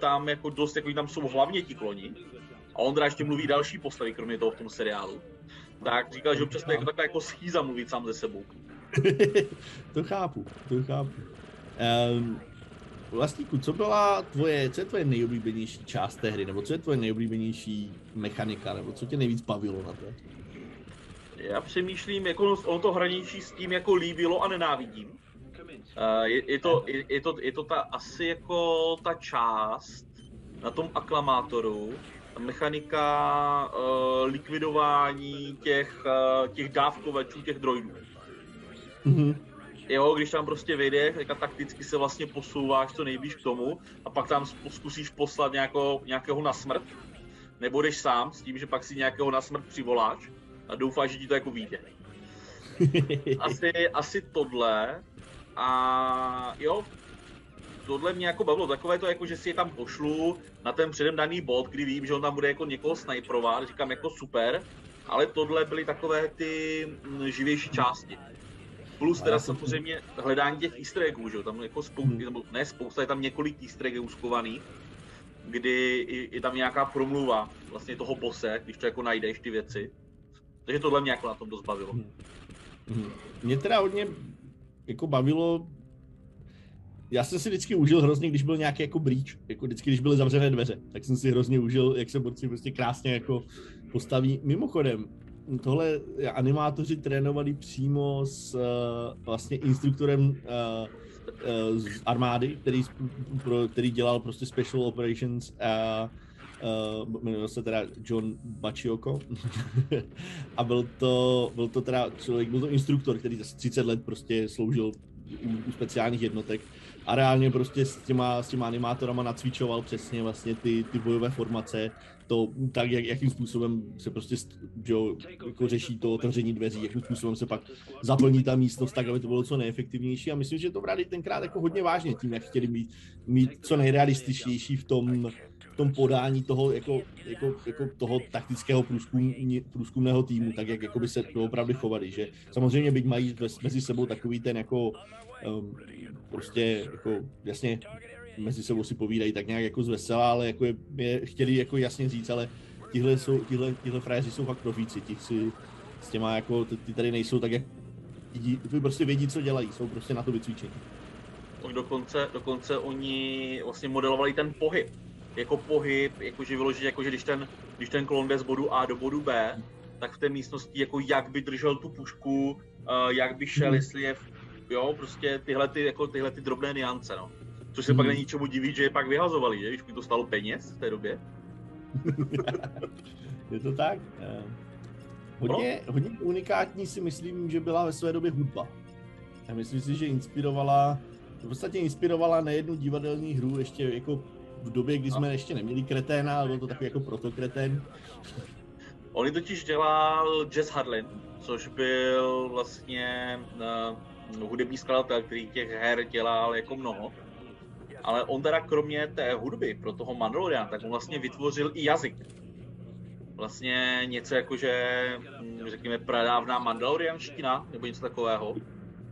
tam jako dost, jako tam jsou hlavně ti kloni, a on teda ještě mluví další postavy, kromě toho v tom seriálu, tak říkal, že občas to je jako takhle jako schýza mluvit sám ze sebou. [laughs] to chápu, to chápu. Um, Vlastníku, co byla tvoje, co je tvoje nejoblíbenější část té hry, nebo co je tvoje nejoblíbenější mechanika, nebo co tě nejvíc bavilo na té? Já přemýšlím, jako ono to hraničí s tím, jako líbilo a nenávidím. Uh, je, je, to, je, je, to, je to ta, asi jako ta část na tom aklamátoru, ta mechanika uh, likvidování těch, uh, těch dávkovačů, těch droidů. Mm-hmm. Jo, když tam prostě vyjde, tak takticky se vlastně posouváš co nejblíž k tomu a pak tam zkusíš poslat nějako, nějakého na smrt, nebo jdeš sám s tím, že pak si nějakého na smrt přivoláš a doufáš, že ti to jako vyjde. [laughs] asi, asi tohle. A jo, tohle mě jako bavilo. Takové to jako, že si je tam pošlu na ten předem daný bod, kdy vím, že on tam bude jako někoho snajprovat, říkám jako super, ale tohle byly takové ty mm, živější části. Plus teda samozřejmě hledání těch easter eggů, že jo, tam jako spousta, hmm. nebo ne spousta, je tam několik easter eggů skovaných, kdy je tam nějaká promluva vlastně toho bose, když to jako najdeš ty věci. Takže tohle mě jako na tom dost bavilo. Hmm. Hmm. Mě teda hodně jako bavilo, já jsem si vždycky užil hrozně, když byl nějaký jako breach, jako vždycky, když byly zavřené dveře, tak jsem si hrozně užil, jak se borci prostě krásně jako postaví. Mimochodem, tohle animátoři trénovali přímo s uh, vlastně instruktorem uh, uh, z armády, který, pro, který dělal prostě special operations a uh, jmenoval se teda John Bachioko. [laughs] A byl to, byl to teda člověk, byl to instruktor, který 30 let prostě sloužil u, u speciálních jednotek. A reálně prostě s těma, s těma animátorama nacvičoval přesně vlastně ty, ty bojové formace, to tak, jak, jakým způsobem se prostě že jo, jako řeší to otevření dveří, jakým způsobem se pak zaplní ta místnost tak, aby to bylo co nejefektivnější. A myslím, že to brali tenkrát jako hodně vážně tím, jak chtěli mít, mít co nejrealističtější v tom, v tom podání toho, jako, jako, jako toho taktického průzkum, průzkumného týmu, tak jak jako by se to opravdu chovali, že samozřejmě byť mají mezi sebou takový ten jako um, prostě jako jasně mezi sebou si povídají tak nějak jako zvesela, ale jako je, je, chtěli jako jasně říct, ale tihle, jsou, tihle, tihle frajeři jsou fakt profíci, těch si s těma jako, ty, ty tady nejsou tak jak, ty prostě vědí, co dělají, jsou prostě na to vycvičení. Dokonce, dokonce oni vlastně modelovali ten pohyb, jako pohyb, jakože vyložit, jakože když ten, když ten klon jde z bodu A do bodu B, tak v té místnosti jako jak by držel tu pušku, uh, jak by šel, hmm. jestli je, jo, prostě tyhle, ty, jako tyhle ty drobné niance, no. Což se hmm. pak není čemu divit, že je pak vyhazovali, že? když mi to stalo peněz v té době. [laughs] je to tak. Hodně, no. hodně unikátní si myslím, že byla ve své době hudba. Já myslím si, že inspirovala, v podstatě inspirovala nejednu divadelní hru, ještě jako v době, kdy jsme no. ještě neměli kreténa, ale byl to takový jako protokretén. [laughs] On ji totiž dělal Jazz Harlan, což byl vlastně uh, hudební skladatel, který těch her dělal jako mnoho. Ale on teda kromě té hudby pro toho Mandalorian, tak on vlastně vytvořil i jazyk. Vlastně něco jako, že hm, řekněme pradávná Mandalorianština, nebo něco takového.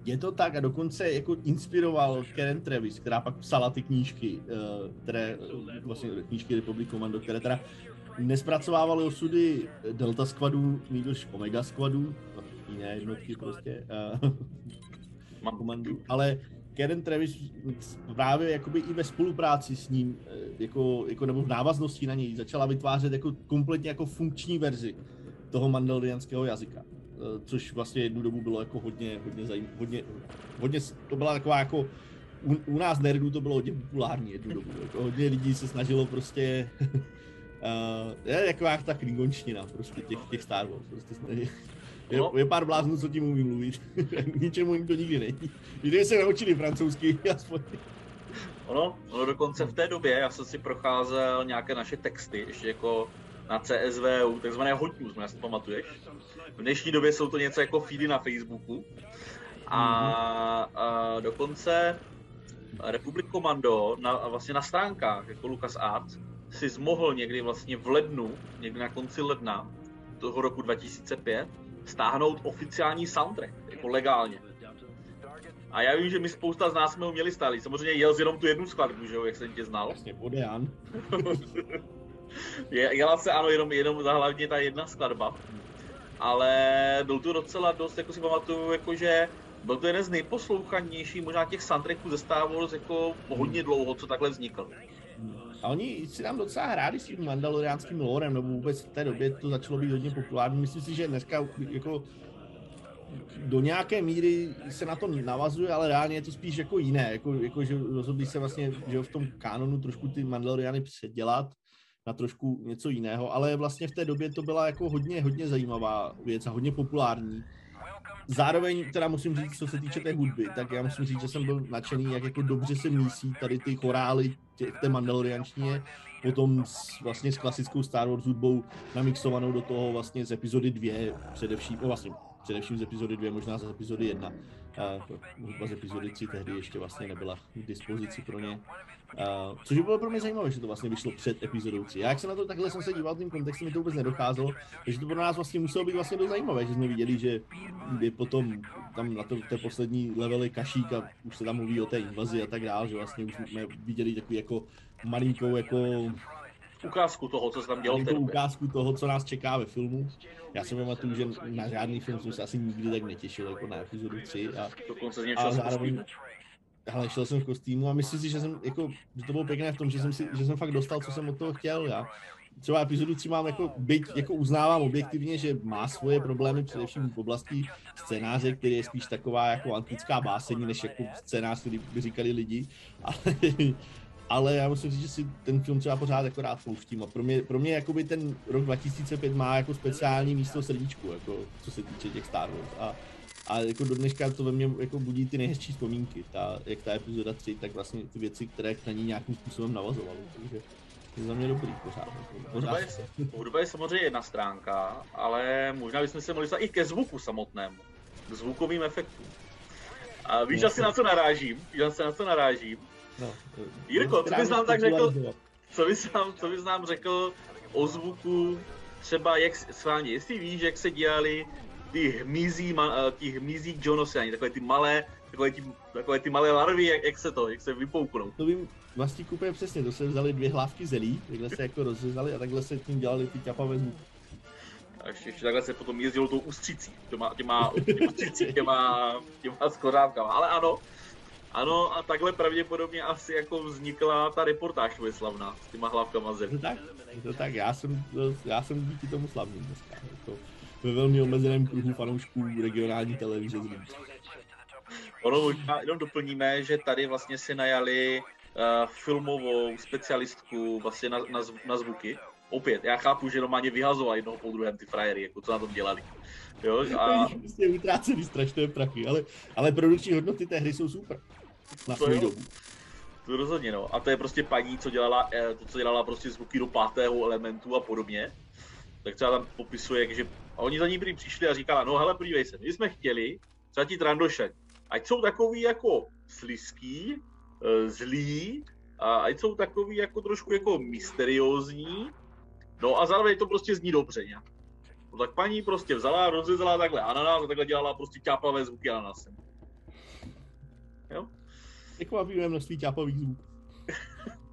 Je to tak a dokonce jako inspiroval Karen Travis, která pak psala ty knížky, eh, které, vlastně knížky Republic Commando, které teda nespracovávaly osudy Delta Squadů, nýbrž Omega Squadů, jiné jednotky prostě, uh, ale Karen Travis právě jakoby i ve spolupráci s ním, eh, jako, jako nebo v návaznosti na něj, začala vytvářet jako kompletně jako funkční verzi toho mandalorianského jazyka. Eh, což vlastně jednu dobu bylo jako hodně, hodně zajímavé, hodně, hodně, to byla taková jako u, u nás nerdů to bylo hodně populární jednu dobu. Jako hodně lidí se snažilo prostě Uh, [laughs] je taková ta klingonština prostě těch, těch Star Wars. Prostě je, je, pár bláznů, co tím umí mluvit. [laughs] Ničemu jim to nikdy není. Když se naučili francouzsky, [laughs] aspoň. Ono, ono dokonce v té době, já jsem si procházel nějaké naše texty, ještě jako na CSVU, takzvané hot news, já si pamatuješ. V dnešní době jsou to něco jako feedy na Facebooku. A, a dokonce Republic Commando na, vlastně na stránkách, jako Lucas Art, si zmohl někdy vlastně v lednu, někdy na konci ledna toho roku 2005, stáhnout oficiální soundtrack, jako legálně. A já vím, že my spousta z nás jsme ho měli stálý. Samozřejmě jel jenom tu jednu skladbu, že jo, jak jsem tě znal. Jasně, Bodean. [laughs] Jela se ano, jenom, jenom za hlavně ta jedna skladba. Ale byl to docela dost, jako si pamatuju, jakože byl to jeden z nejposlouchanějších možná těch soundtracků ze Star Wars jako hodně dlouho, co takhle vznikl. A oni si tam docela hráli s tím mandaloriánským lorem, nebo vůbec v té době to začalo být hodně populární. Myslím si, že dneska jako do nějaké míry se na to navazuje, ale reálně je to spíš jako jiné, jako, jako že rozhodli se vlastně, že v tom kanonu trošku ty Mandaloriany předělat na trošku něco jiného, ale vlastně v té době to byla jako hodně, hodně zajímavá věc a hodně populární. Zároveň teda musím říct, co se týče té hudby, tak já musím říct, že jsem byl nadšený, jak jako dobře se mísí tady ty chorály tě, té mandalorianštině, potom s, vlastně s klasickou Star Wars hudbou namixovanou do toho vlastně z epizody 2 především, no vlastně především z epizody 2, možná z epizody 1. Hudba z epizody 3 tehdy ještě vlastně nebyla k dispozici pro ně. Uh, což by bylo pro mě zajímavé, že to vlastně vyšlo před epizodou 3. Já jak se na to takhle jsem se díval tím kontextem, mi to vůbec nedocházelo, takže to pro nás vlastně muselo být vlastně dost zajímavé, že jsme viděli, že je potom tam na to, té poslední levely kašík a už se tam mluví o té invazi a tak dále, že vlastně už jsme viděli takový jako malinkou jako ukázku toho, co se tam dělo. ukázku toho, co nás čeká ve filmu. Já si pamatuju, že na žádný film jsem se asi nikdy tak netěšil, jako na epizodu 3. A, Dokonce z a zároveň, ale šel jsem v kostýmu a myslím si, že, jsem, jako, že to bylo pěkné v tom, že jsem, si, že jsem fakt dostal, co jsem od toho chtěl. Já třeba epizodu 3 mám jako, byť jako uznávám objektivně, že má svoje problémy především v oblasti scénáře, který je spíš taková jako antická básení, než jako scénář, který by říkali lidi, ale, ale já musím říct, že si ten film třeba pořád jako rád pouštím a pro mě, pro mě jakoby ten rok 2005 má jako speciální místo srdíčku, jako co se týče těch Star Wars a, a jako do dneška to ve mně jako budí ty nejhezčí vzpomínky, ta, jak ta epizoda 3, tak vlastně ty věci, které na ní nějakým způsobem navazovaly, takže je za mě dobrý pořád. Pořád. Hudba, je, hudba je samozřejmě jedna stránka, ale možná bychom se mohli i ke zvuku samotnému, k zvukovým efektům. A víš no, asi na co narážím? Víš asi na co narážím? No, Jirko, co bys nám tak řekl, co bys nám, co bys nám řekl o zvuku, třeba jak, svání, jestli víš, jak se dělali ty hmyzí, eh, ty hmyzí Jonosy, takové ty malé, takové ty, takové ty malé larvy, jak, jak se to, jak se vypouknou. To vím vlastně úplně přesně, to se vzali dvě hlávky zelí, takhle se jako rozřezali a takhle se tím dělali ty ťapavé zvuky. A ještě, ještě takhle se potom jezdilo tou ústřicí, těma, těma, těma ústřicí, těma, těma skořávkama, ale ano, ano, a takhle pravděpodobně asi jako vznikla ta reportáž tvoje slavná s těma hlavkama zem. To tak, to tak, já jsem, já jsem díky tomu slavný dneska. Jako ve velmi omezeném kruhu fanoušků regionální televize Ono možná jenom doplníme, že tady vlastně si najali uh, filmovou specialistku vlastně na, na, na zvuky. Opět, já chápu, že normálně vyhazovali jednoho po druhém ty frajery, jako co na tom dělali. Jo, a... Prostě utrácený strašné prachy, ale, ale produkční hodnoty té hry jsou super. Na to dobu. To rozhodně, no. A to je prostě paní, co dělala, eh, to, co dělala prostě zvuky do pátého elementu a podobně. Tak třeba tam popisuje, že a oni za ní byli přišli a říkala, no hele, podívej se, my jsme chtěli třeba ti trandoše, ať jsou takový jako slizký, eh, zlý, a ať jsou takový jako trošku jako mysteriózní, no a zároveň to prostě zní dobře nějak. No tak paní prostě vzala, rozřezala takhle ananas a takhle dělala prostě ťápavé zvuky ananasem. Jo? Překvapivé množství ťápavých zvuků. [laughs]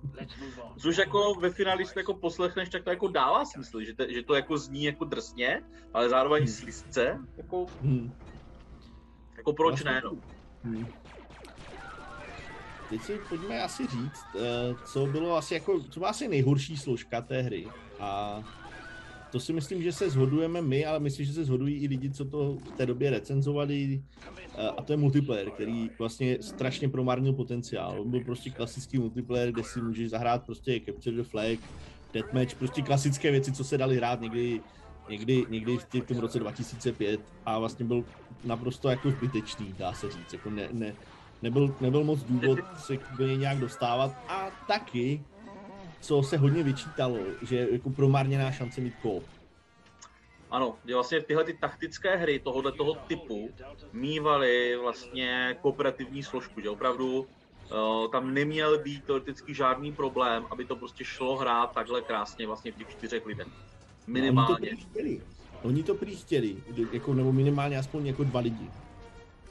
Což jako ve finále, když jako poslechneš, tak to jako dává smysl, že, te, že to jako zní jako drsně, ale zároveň hmm. slizce, jako, hmm. jako proč vlastně, ne, no. Hmm. Teď si pojďme asi říct, eh, co bylo asi jako, co byla asi nejhorší složka té hry a to si myslím, že se shodujeme my, ale myslím, že se shodují i lidi, co to v té době recenzovali. A to je multiplayer, který vlastně strašně promarnil potenciál. On byl prostě klasický multiplayer, kde si můžeš zahrát prostě Capture the Flag, Deathmatch, prostě klasické věci, co se dali hrát někdy, někdy, někdy v tom roce 2005 a vlastně byl naprosto jako zbytečný, dá se říct. Jako ne, ne, nebyl, nebyl moc důvod se k něj nějak dostávat a taky co se hodně vyčítalo, že je jako promarněná šance mít kop. Ano, že vlastně tyhle ty taktické hry tohoto toho typu mývaly vlastně kooperativní složku, že opravdu uh, tam neměl být teoreticky žádný problém, aby to prostě šlo hrát takhle krásně vlastně v těch čtyřech lidech. Minimálně. No, oni to prý chtěli, oni to prý chtěli jako, nebo minimálně aspoň jako dva lidi.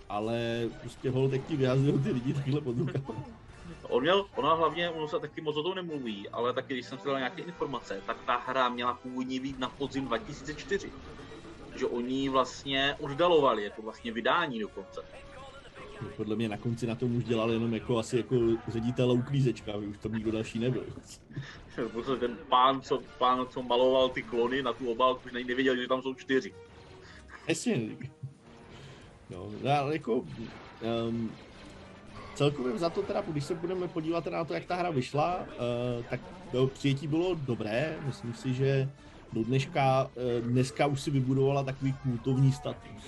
Ale prostě hol tak ti vyhazují ty lidi takhle pod rukama. [laughs] On měl, ona hlavně, ono se taky moc o tom nemluví, ale taky když jsem si dal nějaké informace, tak ta hra měla původně být na podzim 2004. Že oni vlastně oddalovali jako vlastně vydání dokonce. Podle mě na konci na tom už dělal jenom jako asi jako ředitel uklízečka, už tam nikdo další nebyl. [laughs] Protože ten pán co, pán, co maloval ty klony na tu obálku, už nevěděl, že tam jsou čtyři. Jasně. No, ale jako, um, celkově za to teda, když se budeme podívat na to, jak ta hra vyšla, uh, tak to přijetí bylo dobré. Myslím si, že do dneška, uh, dneska už si vybudovala takový kultovní status.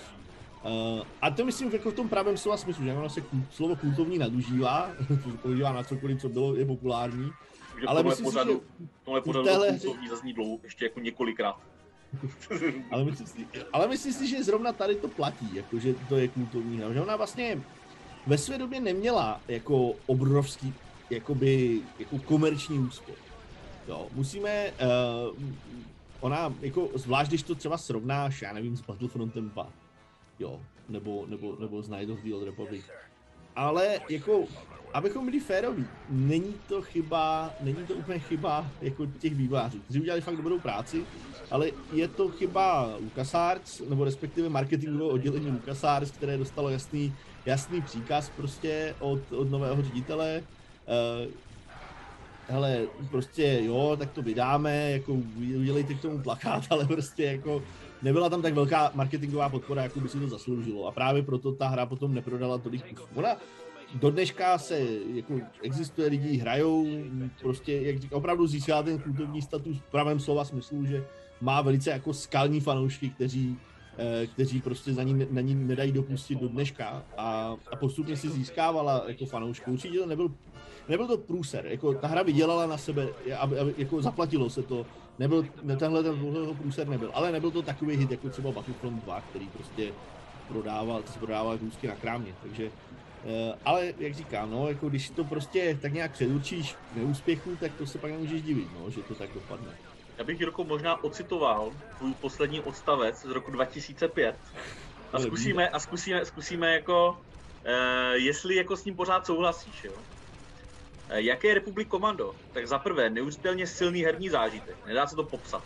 Uh, a to myslím jako v tom pravém slova smyslu, že ono se kult, slovo kultovní nadužívá, [laughs] to používá na cokoliv, co bylo, je populární. Takže ale myslím pořadu, si, že tohle pořadu téhle... kultovní zazní dlouho, ještě jako několikrát. [laughs] ale, myslím si, ale myslím si, že zrovna tady to platí, jako že to je kultovní že ona vlastně ve své době neměla jako obrovský, jakoby, jako komerční úspěch. Jo, musíme, uh, ona, jako, zvlášť když to třeba srovnáš, já nevím, s Battlefrontem 2, jo, nebo, nebo, nebo s Night of the Old Republic. Ale jako, abychom byli féroví, není to chyba, není to úplně chyba jako těch vývářů, kteří udělali fakt dobrou práci, ale je to chyba LucasArts, nebo respektive marketingového oddělení LucasArts, které dostalo jasný jasný příkaz prostě od, od nového ředitele. Uh, hele, prostě jo, tak to vydáme, jako udělejte k tomu plakát, [laughs] ale prostě jako nebyla tam tak velká marketingová podpora, jako by si to zasloužilo. A právě proto ta hra potom neprodala tolik kusů. Ona do dneška se, jako existuje lidi, hrajou, prostě, jak říká, opravdu získá ten kultovní status v pravém slova smyslu, že má velice jako skalní fanoušky, kteří Eh, kteří prostě za ní, na ní nedají dopustit do dneška. A, a postupně si získávala jako fanoušku. Určitě to nebyl, nebyl to průser, jako ta hra vydělala na sebe, aby, aby jako zaplatilo se to, nebyl, ne, tenhle ten průser nebyl, ale nebyl to takový hit jako třeba Battlefront 2, který prostě prodával, se prodával vůzky na krámě, takže ale jak říkám, no, jako když to prostě tak nějak předurčíš neúspěchu, tak to se pak nemůžeš divit, no, že to tak dopadne. Já bych Jirko možná ocitoval tvůj poslední odstavec z roku 2005 a zkusíme, a zkusíme, zkusíme jako, uh, jestli jako s ním pořád souhlasíš, jo? Uh, jaké je Republik Komando? Tak za prvé, neuvěřitelně silný herní zážitek, nedá se to popsat.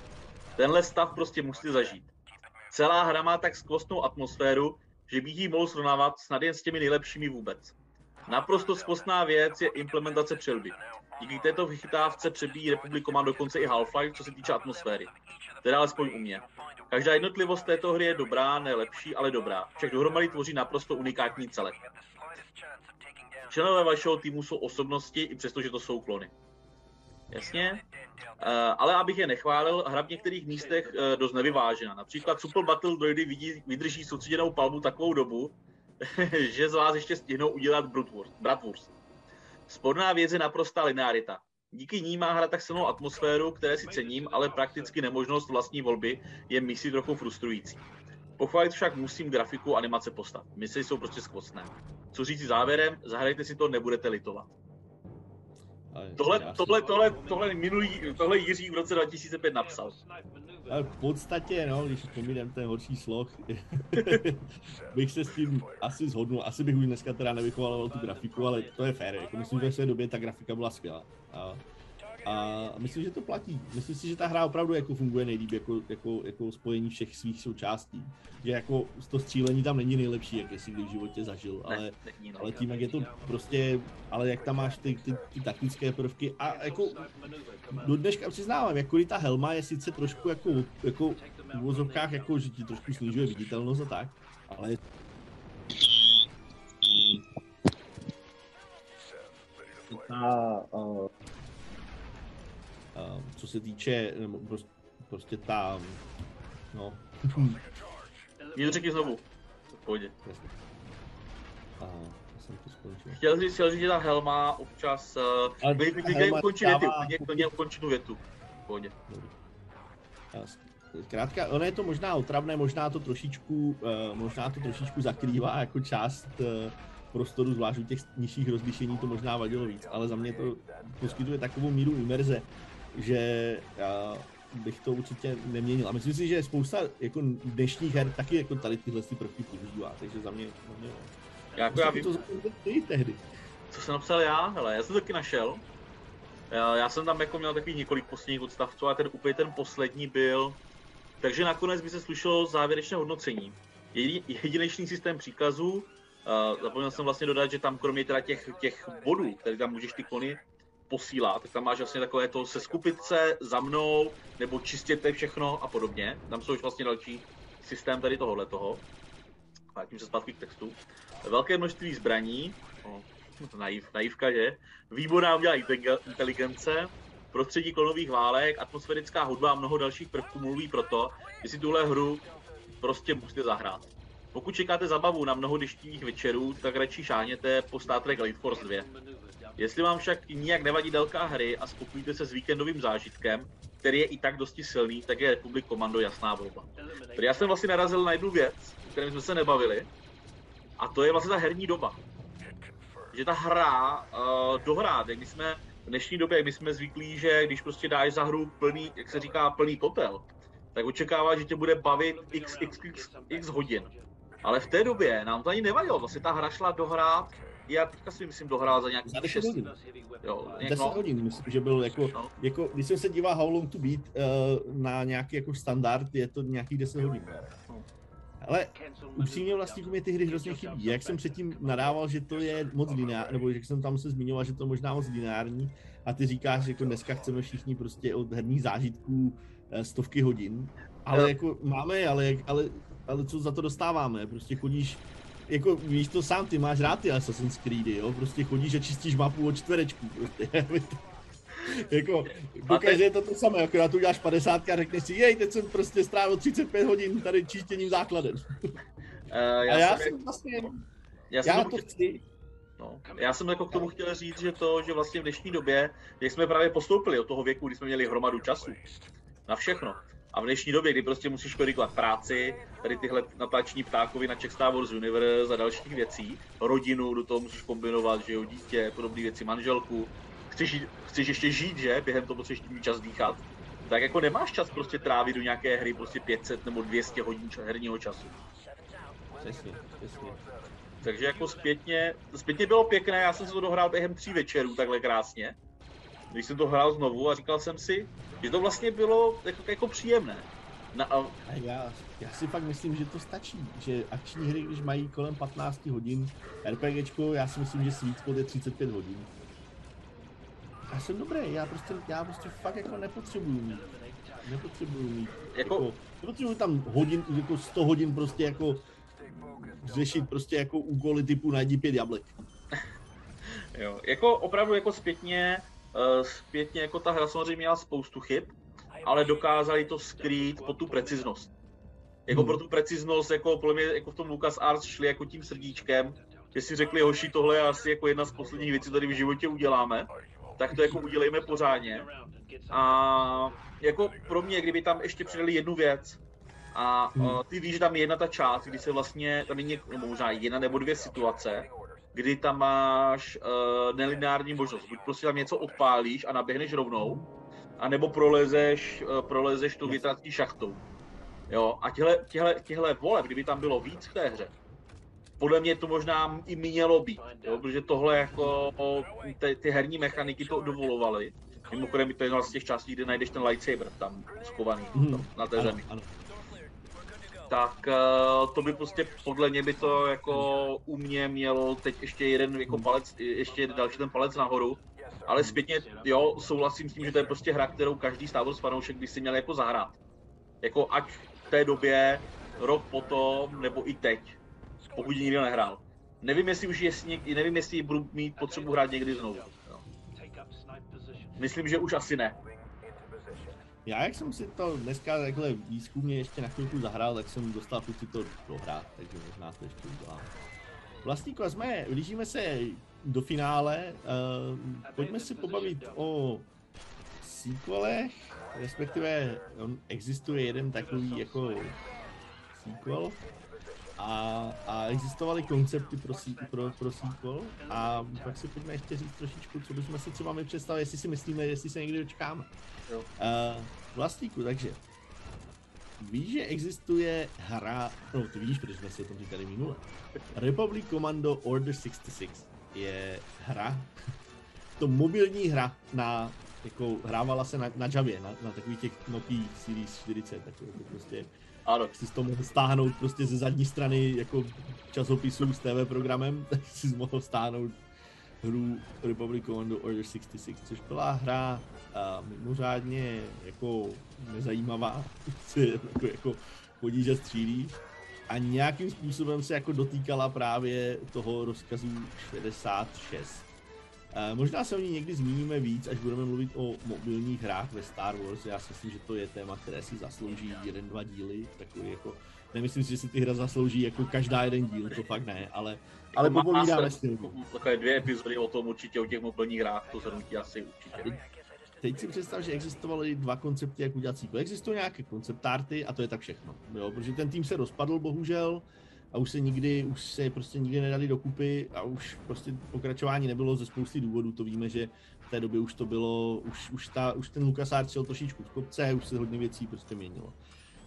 Tenhle stav prostě musíte zažít. Celá hra má tak skvostnou atmosféru, že bych ji mohl srovnávat snad jen s těmi nejlepšími vůbec. Naprosto skvostná věc je implementace přelby. Díky této vychytávce přebíjí Republic Command dokonce i Half-Life, co se týče atmosféry. Teda alespoň u mě. Každá jednotlivost této hry je dobrá, ne lepší, ale dobrá. Však dohromady tvoří naprosto unikátní celek. Členové vašeho týmu jsou osobnosti, i přesto, že to jsou klony. Jasně? Uh, ale abych je nechválil, hra v některých místech uh, dost nevyvážená. Například Super Battle droidy vidí, vydrží soustředěnou palbu takovou dobu, [laughs] že z vás ještě stihnou udělat Bratwurst. Sporná věc je naprostá linearita. Díky ní má hra tak silnou atmosféru, které si cením, ale prakticky nemožnost vlastní volby je misi trochu frustrující. Pochválit však musím grafiku animace postav. Mise jsou prostě skvostné. Co říct závěrem, zahrajte si to, nebudete litovat. Tohle, tohle, tohle, tohle, minulý, tohle Jiří v roce 2005 napsal. Ale v podstatě, no, když pomínem ten horší sloh, [laughs] bych se s tím asi zhodnul. Asi bych už dneska teda nevychovaloval tu grafiku, ale to je fér. Jako myslím, že v té době ta grafika byla skvělá. A A myslím, že to platí. Myslím si, že ta hra opravdu jako funguje nejlíp jako, jako, jako spojení všech svých součástí. Že jako to střílení tam není nejlepší, jak jsi kdy v životě zažil, ale, ne, ale tím, jak je to prostě, ale jak tam máš ty, ty, ty taktické prvky a jako do dneška přiznávám, jako ta helma je sice trošku jako, jako v vozovkách, jako, že ti trošku snižuje viditelnost a tak, ale ta, uh, uh, co se týče, nebo prostě, prostě ta, no. Jen řekni znovu. V pohodě. Uh, jsem to skončil. Chtěl říct, chtěl říct, že ta helma občas, uh, klidně ukončit větu, klidně ukončit tu větu. V pohodě. Zkrátka, ono je to možná otravné, možná to trošičku, uh, možná to trošičku zakrývá jako část uh, prostoru, zvlášť u těch nižších rozlišení to možná vadilo víc, ale za mě to poskytuje takovou míru imerze, že já bych to určitě neměnil. A myslím si, že spousta jako dnešních her taky jako tady tyhle ty prvky používá, takže za mě, za mě já, jako já vím, to ty tehdy. Co jsem napsal já? Hele, já jsem to taky našel. Já, já jsem tam jako měl takových několik posledních odstavců a ten úplně ten poslední byl. Takže nakonec by se slušelo závěrečné hodnocení. Jedinečný systém příkazů, Uh, zapomněl jsem vlastně dodat, že tam kromě teda těch, těch bodů, které tam můžeš ty klony posílat, tak tam máš vlastně takové to se skupit se za mnou, nebo čistěte všechno a podobně. Tam jsou už vlastně další systém tady tohohle toho. A tím se zpátky k textu. Velké množství zbraní, oh, naiv, naivka, že? Výborná udělá inteligence, prostředí klonových válek, atmosférická hudba a mnoho dalších prvků mluví proto, že si tuhle hru prostě musíte zahrát. Pokud čekáte zabavu na mnoho deštivých večerů, tak radši šáhněte po Star Trek Elite Force 2. Jestli vám však nijak nevadí délka hry a spokojíte se s víkendovým zážitkem, který je i tak dosti silný, tak je Republic Commando jasná volba. Tady já jsem vlastně narazil na jednu věc, o které jsme se nebavili, a to je vlastně ta herní doba. Že ta hra uh, dohrát, jak my jsme v dnešní době, jak my jsme zvyklí, že když prostě dáš za hru plný, jak se říká, plný kotel, tak očekává, že tě bude bavit x, x, x, x hodin. Ale v té době nám to ani nevadilo, vlastně ta hra šla dohrát, já teďka si myslím dohrál za nějaký 6 hodin. Jo, 10 no. hodin, myslím, že byl jako, no. jako, když jsem se díval How Long to Beat uh, na nějaký jako standard, je to nějakých 10 hodin. Ale upřímně vlastně mě ty hry hrozně chybí. Jak jsem předtím nadával, že to je moc lineární, nebo jak jsem tam se zmiňoval, že to je možná moc lineární, a ty říkáš, že jako dneska chceme všichni prostě od herních zážitků eh, stovky hodin, ale jako máme, ale, ale ale co za to dostáváme? Prostě chodíš, jako víš to sám, ty máš rád ty Assassin's Creedy, jo? Prostě chodíš a čistíš mapu od čtverečků, prostě. [laughs] jako, dokáže je to to samé, akorát uděláš 50 a řekneš si, jej, teď jsem prostě strávil 35 hodin tady čistěním základem. [laughs] Uh, já a já jsem, jsem vlastně, já, jsem já to chci, No. Já jsem jako k tomu chtěl říct, že to, že vlastně v dnešní době, jak jsme právě postoupili od toho věku, kdy jsme měli hromadu času na všechno, a v dnešní době, kdy prostě musíš korigovat práci, tady tyhle natáčení ptákovi na Czech Star Wars Universe a dalších věcí, rodinu, do toho musíš kombinovat, že jo, dítě, podobné věci, manželku, chceš, chceš ještě žít, že, během toho musíš mít čas dýchat, tak jako nemáš čas prostě trávit do nějaké hry prostě 500 nebo 200 hodin herního času. Přesně, přesně. Takže jako zpětně, zpětně bylo pěkné, já jsem se to dohrál během tří večerů takhle krásně. Když jsem to hrál znovu a říkal jsem si, že to vlastně bylo jako, jako příjemné. Na, a... Já, já si fakt myslím, že to stačí, že akční hry, když mají kolem 15 hodin, RPGčko, já si myslím, že sweet spot je 35 hodin. Já jsem dobrý, já prostě, já prostě fakt jako nepotřebuju mít. Nepotřebuju mít. Jako, jako nepotřebuju tam hodin, jako 100 hodin prostě jako řešit prostě jako úkoly typu najdi pět jablek. [laughs] jo, jako opravdu jako zpětně zpětně jako ta hra samozřejmě měla spoustu chyb, ale dokázali to skrýt po tu preciznost. Jako hmm. pro tu preciznost, jako podle mě jako v tom Lucas Arts šli jako tím srdíčkem, že si řekli, hoši, tohle je asi jako jedna z posledních věcí, tady v životě uděláme, tak to jako udělejme pořádně. A jako pro mě, kdyby tam ještě přidali jednu věc, a hmm. uh, ty víš, že tam je jedna ta část, kdy se vlastně, tam je nebo možná jedna nebo dvě situace, kdy tam máš uh, nelineární možnost. Buď prostě tam něco odpálíš a naběhneš rovnou, anebo prolezeš, uh, prolezeš tu větrací šachtou. Jo, a těhle, těhle, těhle voleb, kdyby tam bylo víc v té hře, podle mě to možná i mělo být, jo, protože tohle jako ty, ty herní mechaniky to dovolovaly. Mimochodem, to je jedna z těch částí, kde najdeš ten lightsaber tam schovaný mm. tam, na té ano, zemi. Ano. Tak uh, to by prostě podle mě by to jako u mě mělo teď ještě jeden jako palec, ještě další ten palec nahoru. Ale zpětně, jo, souhlasím s tím, že to je prostě hra, kterou každý Star fanoušek by si měl jako zahrát. Jako ať v té době, rok potom, nebo i teď, pokud ji nehrál. Nevím, jestli už je, nevím, jestli budu mít potřebu hrát někdy znovu. Myslím, že už asi ne. Já, jak jsem si to dneska takhle výzkumně ještě na chvilku zahrál, tak jsem dostal chuť to dohrát, takže možná to ještě udělám. Vlastníko, jsme, blížíme se do finále, uh, pojďme si pobavit o sequelech, respektive on existuje jeden takový jako sequel, a, a existovaly koncepty pro, pro, pro sequel a pak si pojďme ještě říct trošičku, co bychom si třeba my představili, jestli si myslíme, jestli se někdy dočkáme. Uh, vlastníku, takže víš, že existuje hra, no ty víš, protože jsme si o tom říkali minule. Republic Commando Order 66 je hra, to mobilní hra na, jako hrávala se na, na Javě, na, na takových těch Nokia Series 40, takové prostě ano. Si to mohl stáhnout prostě ze zadní strany jako časopisů s TV programem, [laughs] tak si mohl stáhnout hru Republic Commando Order 66, což byla hra a mimořádně jako nezajímavá, jako, jako chodíš a střílíš a nějakým způsobem se jako dotýkala právě toho rozkazu 66 Eh, možná se o ní někdy zmíníme víc, až budeme mluvit o mobilních hrách ve Star Wars. Já si myslím, že to je téma, které si zaslouží jeden, dva díly. Takový jako, nemyslím si, že si ty hra zaslouží jako každá jeden díl, to fakt ne, ale, ale popovídáme si Takové dvě epizody o tom určitě, o těch mobilních hrách, to zhrnutí asi určitě. Teď si představ, že existovaly dva koncepty, jak udělat sequel. Existují nějaké konceptárty a to je tak všechno. Jo, protože ten tým se rozpadl, bohužel a už se nikdy, už se prostě nikdy nedali dokupy a už prostě pokračování nebylo ze spousty důvodů, to víme, že v té době už to bylo, už, už, ta, už ten LucasArts šel trošičku z kopce, už se hodně věcí prostě měnilo.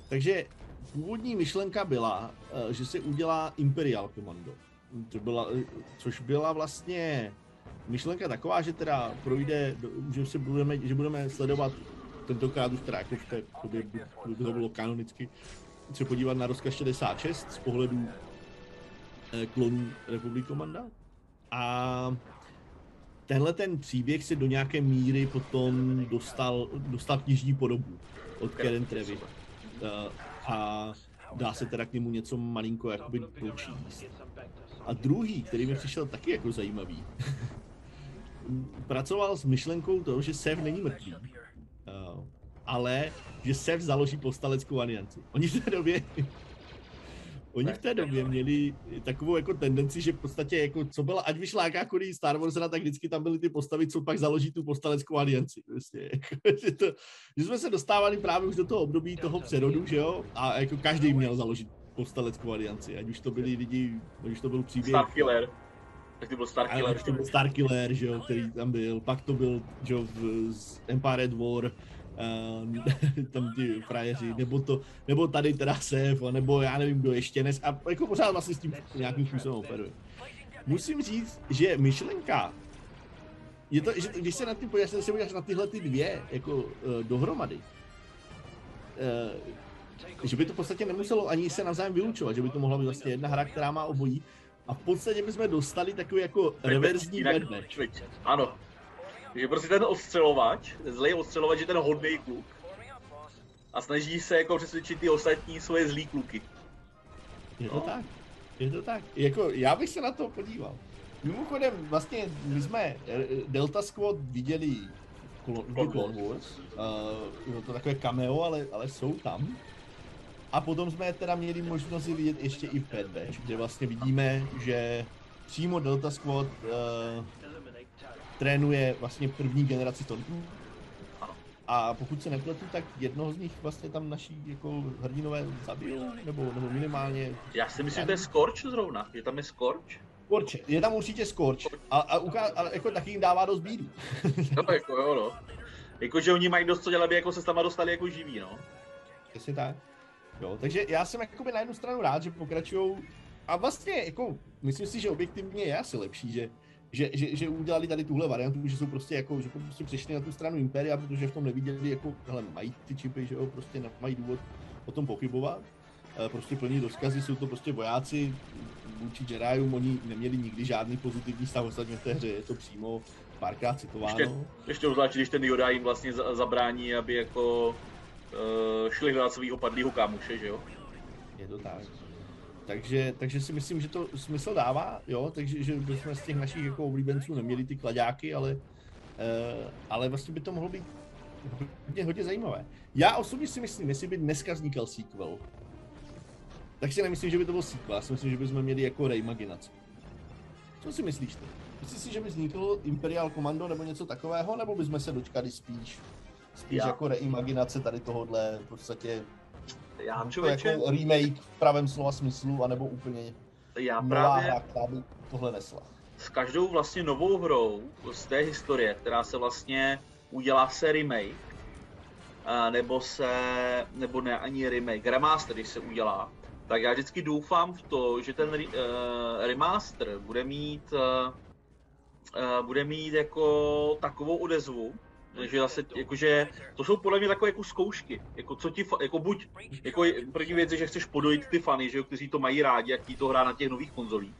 Takže původní myšlenka byla, eh, že se udělá Imperial Commando, to byla, eh, což byla vlastně myšlenka taková, že teda projde, že, se budeme, že budeme sledovat tentokrát už teda jako v té době, by to bylo kanonicky, se podívat na rozkaz 66 z pohledu eh, klonů Republik Komanda. A tenhle ten příběh se do nějaké míry potom dostal, dostal knižní podobu od Karen Trevi. Eh, a dá se teda k němu něco malinko jakoby dočíst. A druhý, který mi přišel taky jako zajímavý, [laughs] pracoval s myšlenkou toho, že Sev není mrtvý. Uh, ale že Sev založí povstaleckou alianci. Oni v té době Oni v té době měli takovou jako tendenci, že v podstatě jako co byla, ať vyšla jakákoliv Star Wars, tak vždycky tam byly ty postavy, co pak založí tu postaleckou alianci. Prostě, jako, [laughs] že, to, že, jsme se dostávali právě už do toho období toho přerodu, že jo, a jako každý měl založit povstaleckou alianci, ať už to byli lidi, ať už to byl příběh. Starkiller. Tak to byl Starkiller. to byl Starkiller, že jo, který tam byl, pak to byl, že jo, z Empire War, uh, [laughs] tam ti frajeři, nebo, to, nebo tady teda Sef, nebo já nevím kdo ještě dnes, a jako pořád vlastně s tím nějakým způsobem operuje. Musím říct, že myšlenka, je to, že když se na tím podíváš, se podíváš na tyhle ty dvě jako uh, dohromady, uh, že by to v podstatě nemuselo ani se navzájem vylučovat, že by to mohla být vlastně jedna hra, která má obojí, a v podstatě bychom dostali takový jako reverzní bad Ano, že prostě ten ostřelovač, ten zlej ostřelovač je ten hodný kluk. A snaží se jako přesvědčit ty ostatní svoje zlý kluky. Je to no. tak. Je to tak. Jako, já bych se na to podíval. Mimochodem, vlastně my jsme eh, Delta Squad viděli v Clone Wars. Uh, to takové cameo, ale, ale jsou tam. A potom jsme teda měli možnost vidět ještě i v Batch, kde vlastně vidíme, že přímo Delta Squad uh, trénuje vlastně první generaci Stormtroopů. A pokud se nepletu, tak jednoho z nich vlastně tam naší jako hrdinové zabijou, nebo, nebo minimálně... Já si myslím, že to je Scorch zrovna, že tam je Scorch. Scorch, je tam určitě Scorch, a, a, uká, a jako taky jim dává dost bídu. no jako jo, no. Jako, že oni mají dost co dělat, aby jako se s tam dostali jako živí, no. Přesně tak. Jo, takže já jsem jakoby na jednu stranu rád, že pokračují a vlastně jako, myslím si, že objektivně je asi lepší, že že, že, že udělali tady tuhle variantu, že jsou prostě jako, že prostě přešli na tu stranu Imperia, protože v tom neviděli jako, hele, mají ty čipy, že jo, prostě nemají důvod o tom pochybovat. E, prostě plní rozkazy, jsou to prostě vojáci vůči Jediům, oni neměli nikdy žádný pozitivní stav ostatně v té hře, je to přímo párkrát citováno. Ještě, ještě obzvlášť, když ten Yoda jim vlastně zabrání, aby jako uh, šli hledat svého padlého kámoše, že jo? Je to tak. Takže, takže si myslím, že to smysl dává, jo, takže že bychom z těch našich jako oblíbenců neměli ty kladáky, ale, uh, ale vlastně by to mohlo být hodně, hodně zajímavé. Já osobně si myslím, jestli by dneska vznikal sequel, tak si nemyslím, že by to byl sequel, já si myslím, že bychom měli jako reimaginaci. Co si myslíš ty? Myslíš si, že by vznikl Imperial Commando nebo něco takového, nebo bychom se dočkali spíš, spíš Já. jako reimaginace tady tohohle v podstatě já člověče... jako remake v pravém slova smyslu, anebo úplně já právě... hra, která by tohle nesla. S každou vlastně novou hrou z té historie, která se vlastně udělá se remake, nebo se, nebo ne ani remake, remaster, když se udělá, tak já vždycky doufám v to, že ten uh, remaster bude mít, uh, uh, bude mít jako takovou odezvu, že zase, jakože, to jsou podle mě takové jako zkoušky, jako co ti, jako buď, jako první věc je, že chceš podojit ty fany, že jo, kteří to mají rádi, jak to hrá na těch nových konzolích.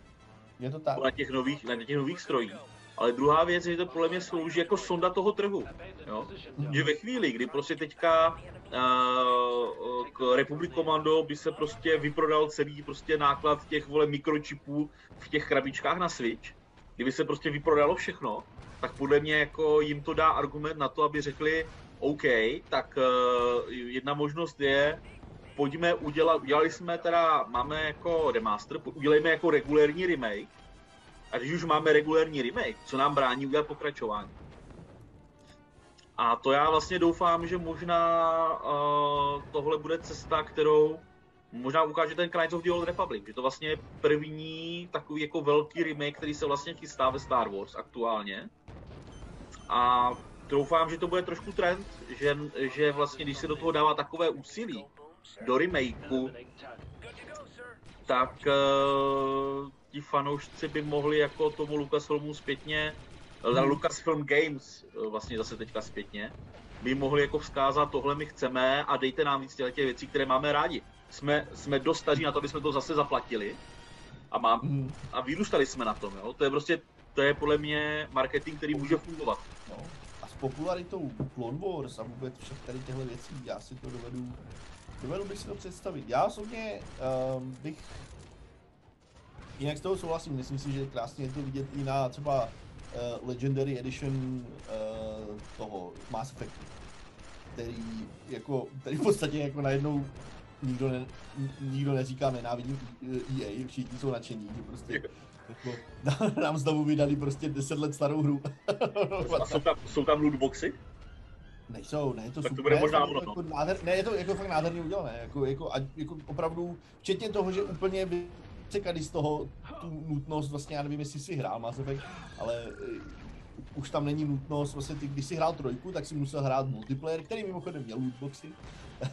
Je to tak. Na těch nových, na těch nových strojích. Ale druhá věc je, že to podle mě slouží jako sonda toho trhu. Jo? Že ve chvíli, kdy prostě teďka uh, k Republic Commando by se prostě vyprodal celý prostě náklad těch vole mikročipů v těch krabičkách na Switch, kdyby se prostě vyprodalo všechno, tak podle mě jako jim to dá argument na to, aby řekli, OK, tak uh, jedna možnost je, pojďme udělat, udělali jsme teda, máme jako remaster, udělejme jako regulérní remake, a když už máme regulérní remake, co nám brání udělat pokračování? A to já vlastně doufám, že možná uh, tohle bude cesta, kterou možná ukáže ten Knights of the Old Republic, že to vlastně je první takový jako velký remake, který se vlastně chystá ve Star Wars aktuálně. A doufám, že to bude trošku trend, že, že vlastně když se do toho dává takové úsilí do remakeu, tak uh, ti fanoušci by mohli jako tomu Lucasfilmu zpětně, hmm. Lucasfilm Games eh, vlastně zase teďka zpětně, by mohli jako vzkázat, tohle my chceme a dejte nám víc těch věcí, které máme rádi. Jsme, jsme dost staří na to, aby jsme to zase zaplatili a, mám, hmm. a vyrůstali jsme na tom. Jo? To je prostě, to je podle mě marketing, který může fungovat. No. A s popularitou Clone Wars a vůbec všech tady těchto věcí, já si to dovedu, dovedu bych si to představit. Já osobně um, bych Jinak s toho souhlasím, myslím si, že krásně je to vidět i na třeba uh, Legendary Edition uh, toho Mass Effectu, který jako, který v podstatě jako najednou nikdo, ne, nikdo neříká nenávidím EA, všichni jsou nadšení, že prostě [laughs] [laughs] nám znovu vydali prostě 10 let starou hru. [laughs] A jsou tam, jsou tam lootboxy? Nejsou, ne, to tak super, to bude možná ne, jako nádher, ne, je to jako fakt nádherně udělané, jako, jako, a, jako opravdu, včetně toho, že úplně čekali z toho tu nutnost, vlastně já nevím, jestli si hrál Mass Effect, ale uh, už tam není nutnost, vlastně ty, když si hrál trojku, tak si musel hrát multiplayer, který mimochodem měl lootboxy,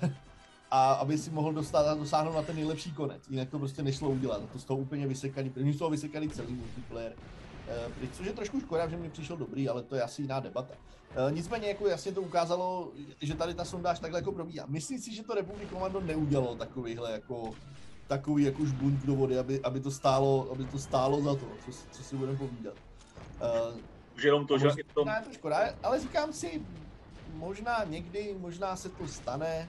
[laughs] a aby si mohl dostat a dosáhnout na ten nejlepší konec. Jinak to prostě nešlo udělat. To z toho úplně vysekaný, první z toho vysekaný celý multiplayer. Uh, což je trošku škoda, že mi přišel dobrý, ale to je asi jiná debata. Uh, nicméně jako jasně to ukázalo, že tady ta sondáž takhle jako probíhá. Myslím si, že to Republic Commando neudělalo takovýhle jako takový jako bunt do vody, aby, aby, to stálo, aby to stálo za to, co, co si budeme povídat. Uh, Už jenom to, že je to... To škoda, ale říkám si, možná někdy, možná se to stane,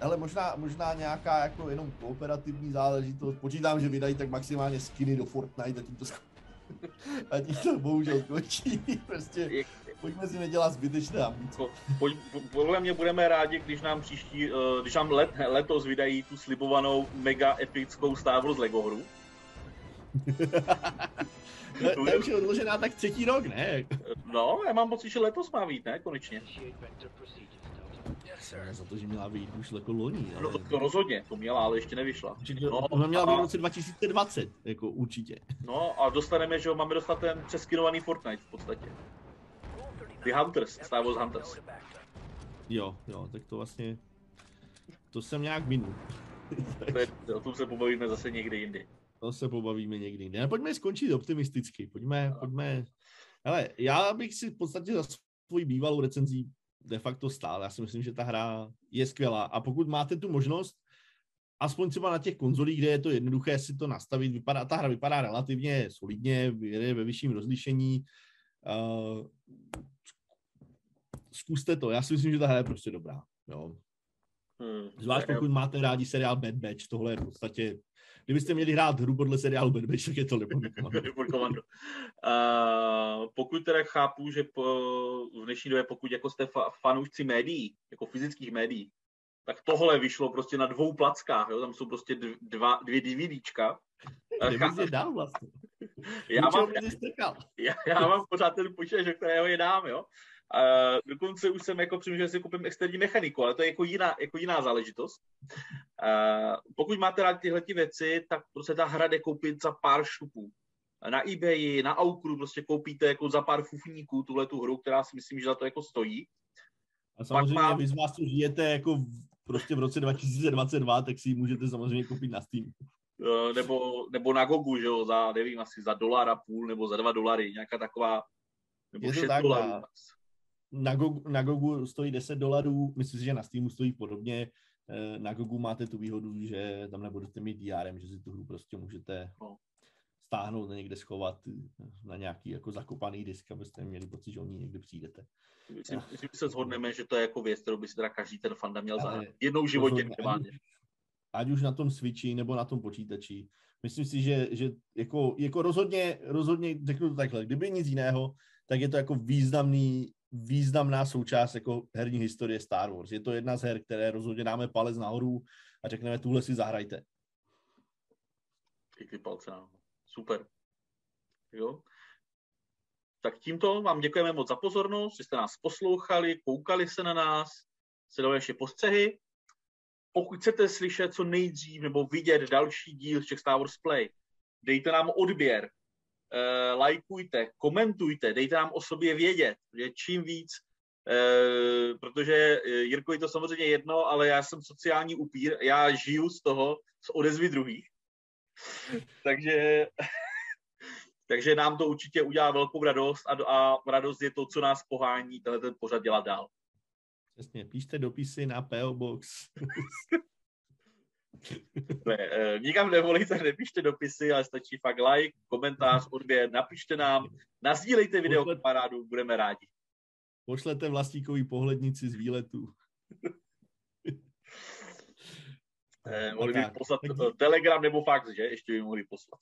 ale možná, možná nějaká jako jenom kooperativní záležitost. Počítám, že vydají tak maximálně skiny do Fortnite a tím to, [laughs] a tím to bohužel končí. [laughs] prostě pojďme si nedělat zbytečné ambice. podle mě budeme rádi, když nám příští, uh, když nám let, letos vydají tu slibovanou mega epickou Star Wars Lego hru. [laughs] to, to už je odložená tak třetí rok, ne? No, já mám pocit, že letos má být, ne? Konečně. Za to, že měla být už jako loni. Ale... No to, to rozhodně, to měla, ale ještě nevyšla. No, ona měla být v roce 2020, jako určitě. No a dostaneme, že máme dostat ten přeskinovaný Fortnite v podstatě. The Hunters, Star Wars Hunters. Jo, jo, tak to vlastně, to jsem nějak minul. o tom se pobavíme zase někdy jindy. To se pobavíme někdy. Ne, pojďme skončit optimisticky. Pojďme, no. pojďme. Ale já bych si v podstatě za svůj bývalou recenzí de facto stál. Já si myslím, že ta hra je skvělá. A pokud máte tu možnost, aspoň třeba na těch konzolích, kde je to jednoduché si to nastavit, vypadá, ta hra vypadá relativně solidně, je ve vyšším rozlišení. Uh, zkuste to, já si myslím, že ta hra je prostě dobrá. Jo. Hmm, Zvlášť pokud máte rádi seriál Bad Batch, tohle je v podstatě Kdybyste měli hrát hru podle seriálu Bad Batch, tak je to Libor Komando. uh, pokud teda chápu, že po, v dnešní době, pokud jako jste fa- fanoušci médií, jako fyzických médií, tak tohle vyšlo prostě na dvou plackách, jo? tam jsou prostě dva, dvě DVDčka. [laughs] Je dál vlastně? já, mám, já, já, mám pořád ten počítač, že kterého je dám, jo. Uh, dokonce už jsem jako přemýšlel, že si koupím externí mechaniku, ale to je jako jiná, jako jiná záležitost. Uh, pokud máte rád tyhle věci, tak prostě ta hra jde koupit za pár šupů. Na eBayi, na Aukru prostě koupíte jako za pár fufníků tuhle tu hru, která si myslím, že za to jako stojí. A samozřejmě má... vy z vás, co žijete jako prostě v roce 2022, tak si ji můžete samozřejmě koupit na Steam. Uh, nebo, nebo na Gogu, že jo, za, nevím, asi za dolar a půl, nebo za dva dolary, nějaká taková, nebo je to tak, dolarů na, Gogu, na Gogu stojí 10 dolarů, myslím si, že na Steamu stojí podobně. Eh, na Gogu máte tu výhodu, že tam nebudete mít DRM, že si tu hru prostě můžete no. stáhnout a někde schovat na nějaký jako zakopaný disk, abyste měli pocit, že o ní někdy přijdete. Myslím, myslím, že se shodneme, že to je jako věc, kterou by si teda každý ten fanda měl zahrát. Jednou v životě ať, ať už na tom Switchi nebo na tom počítači. Myslím si, že, že jako, jako rozhodně, rozhodně, řeknu to takhle, kdyby nic jiného, tak je to jako významný významná součást jako herní historie Star Wars. Je to jedna z her, které rozhodně dáme palec nahoru a řekneme, tuhle si zahrajte. Ty palce nahoru. Super. Jo. Tak tímto vám děkujeme moc za pozornost, že jste nás poslouchali, koukali se na nás, dali ještě postřehy. Pokud chcete slyšet co nejdřív nebo vidět další díl z Czech Star Wars Play, dejte nám odběr, lajkujte, komentujte, dejte nám o sobě vědět, že čím víc, eh, protože eh, Jirko je to samozřejmě jedno, ale já jsem sociální upír, já žiju z toho, z odezvy druhých. [laughs] takže, [laughs] takže nám to určitě udělá velkou radost a, a radost je to, co nás pohání tenhle ten pořad dělat dál. Přesně, píšte dopisy na PO Box. [laughs] Ne, eh, nikam nevolíte, [laughs] nepíšte dopisy, ale stačí fakt like, komentář, odběr, napište nám, nazdílejte video Pošlet... kamarádu, budeme rádi. Pošlete vlastníkový pohlednici z výletu. [laughs] eh, mohli by poslat tak... telegram nebo fax, že? Ještě by mohli poslat.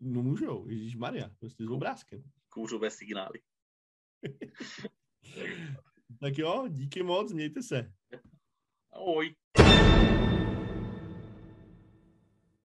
No můžou, Ježíš Maria, prostě s obrázkem. Kůřové signály. [laughs] tak jo, díky moc, mějte se. Ahoj.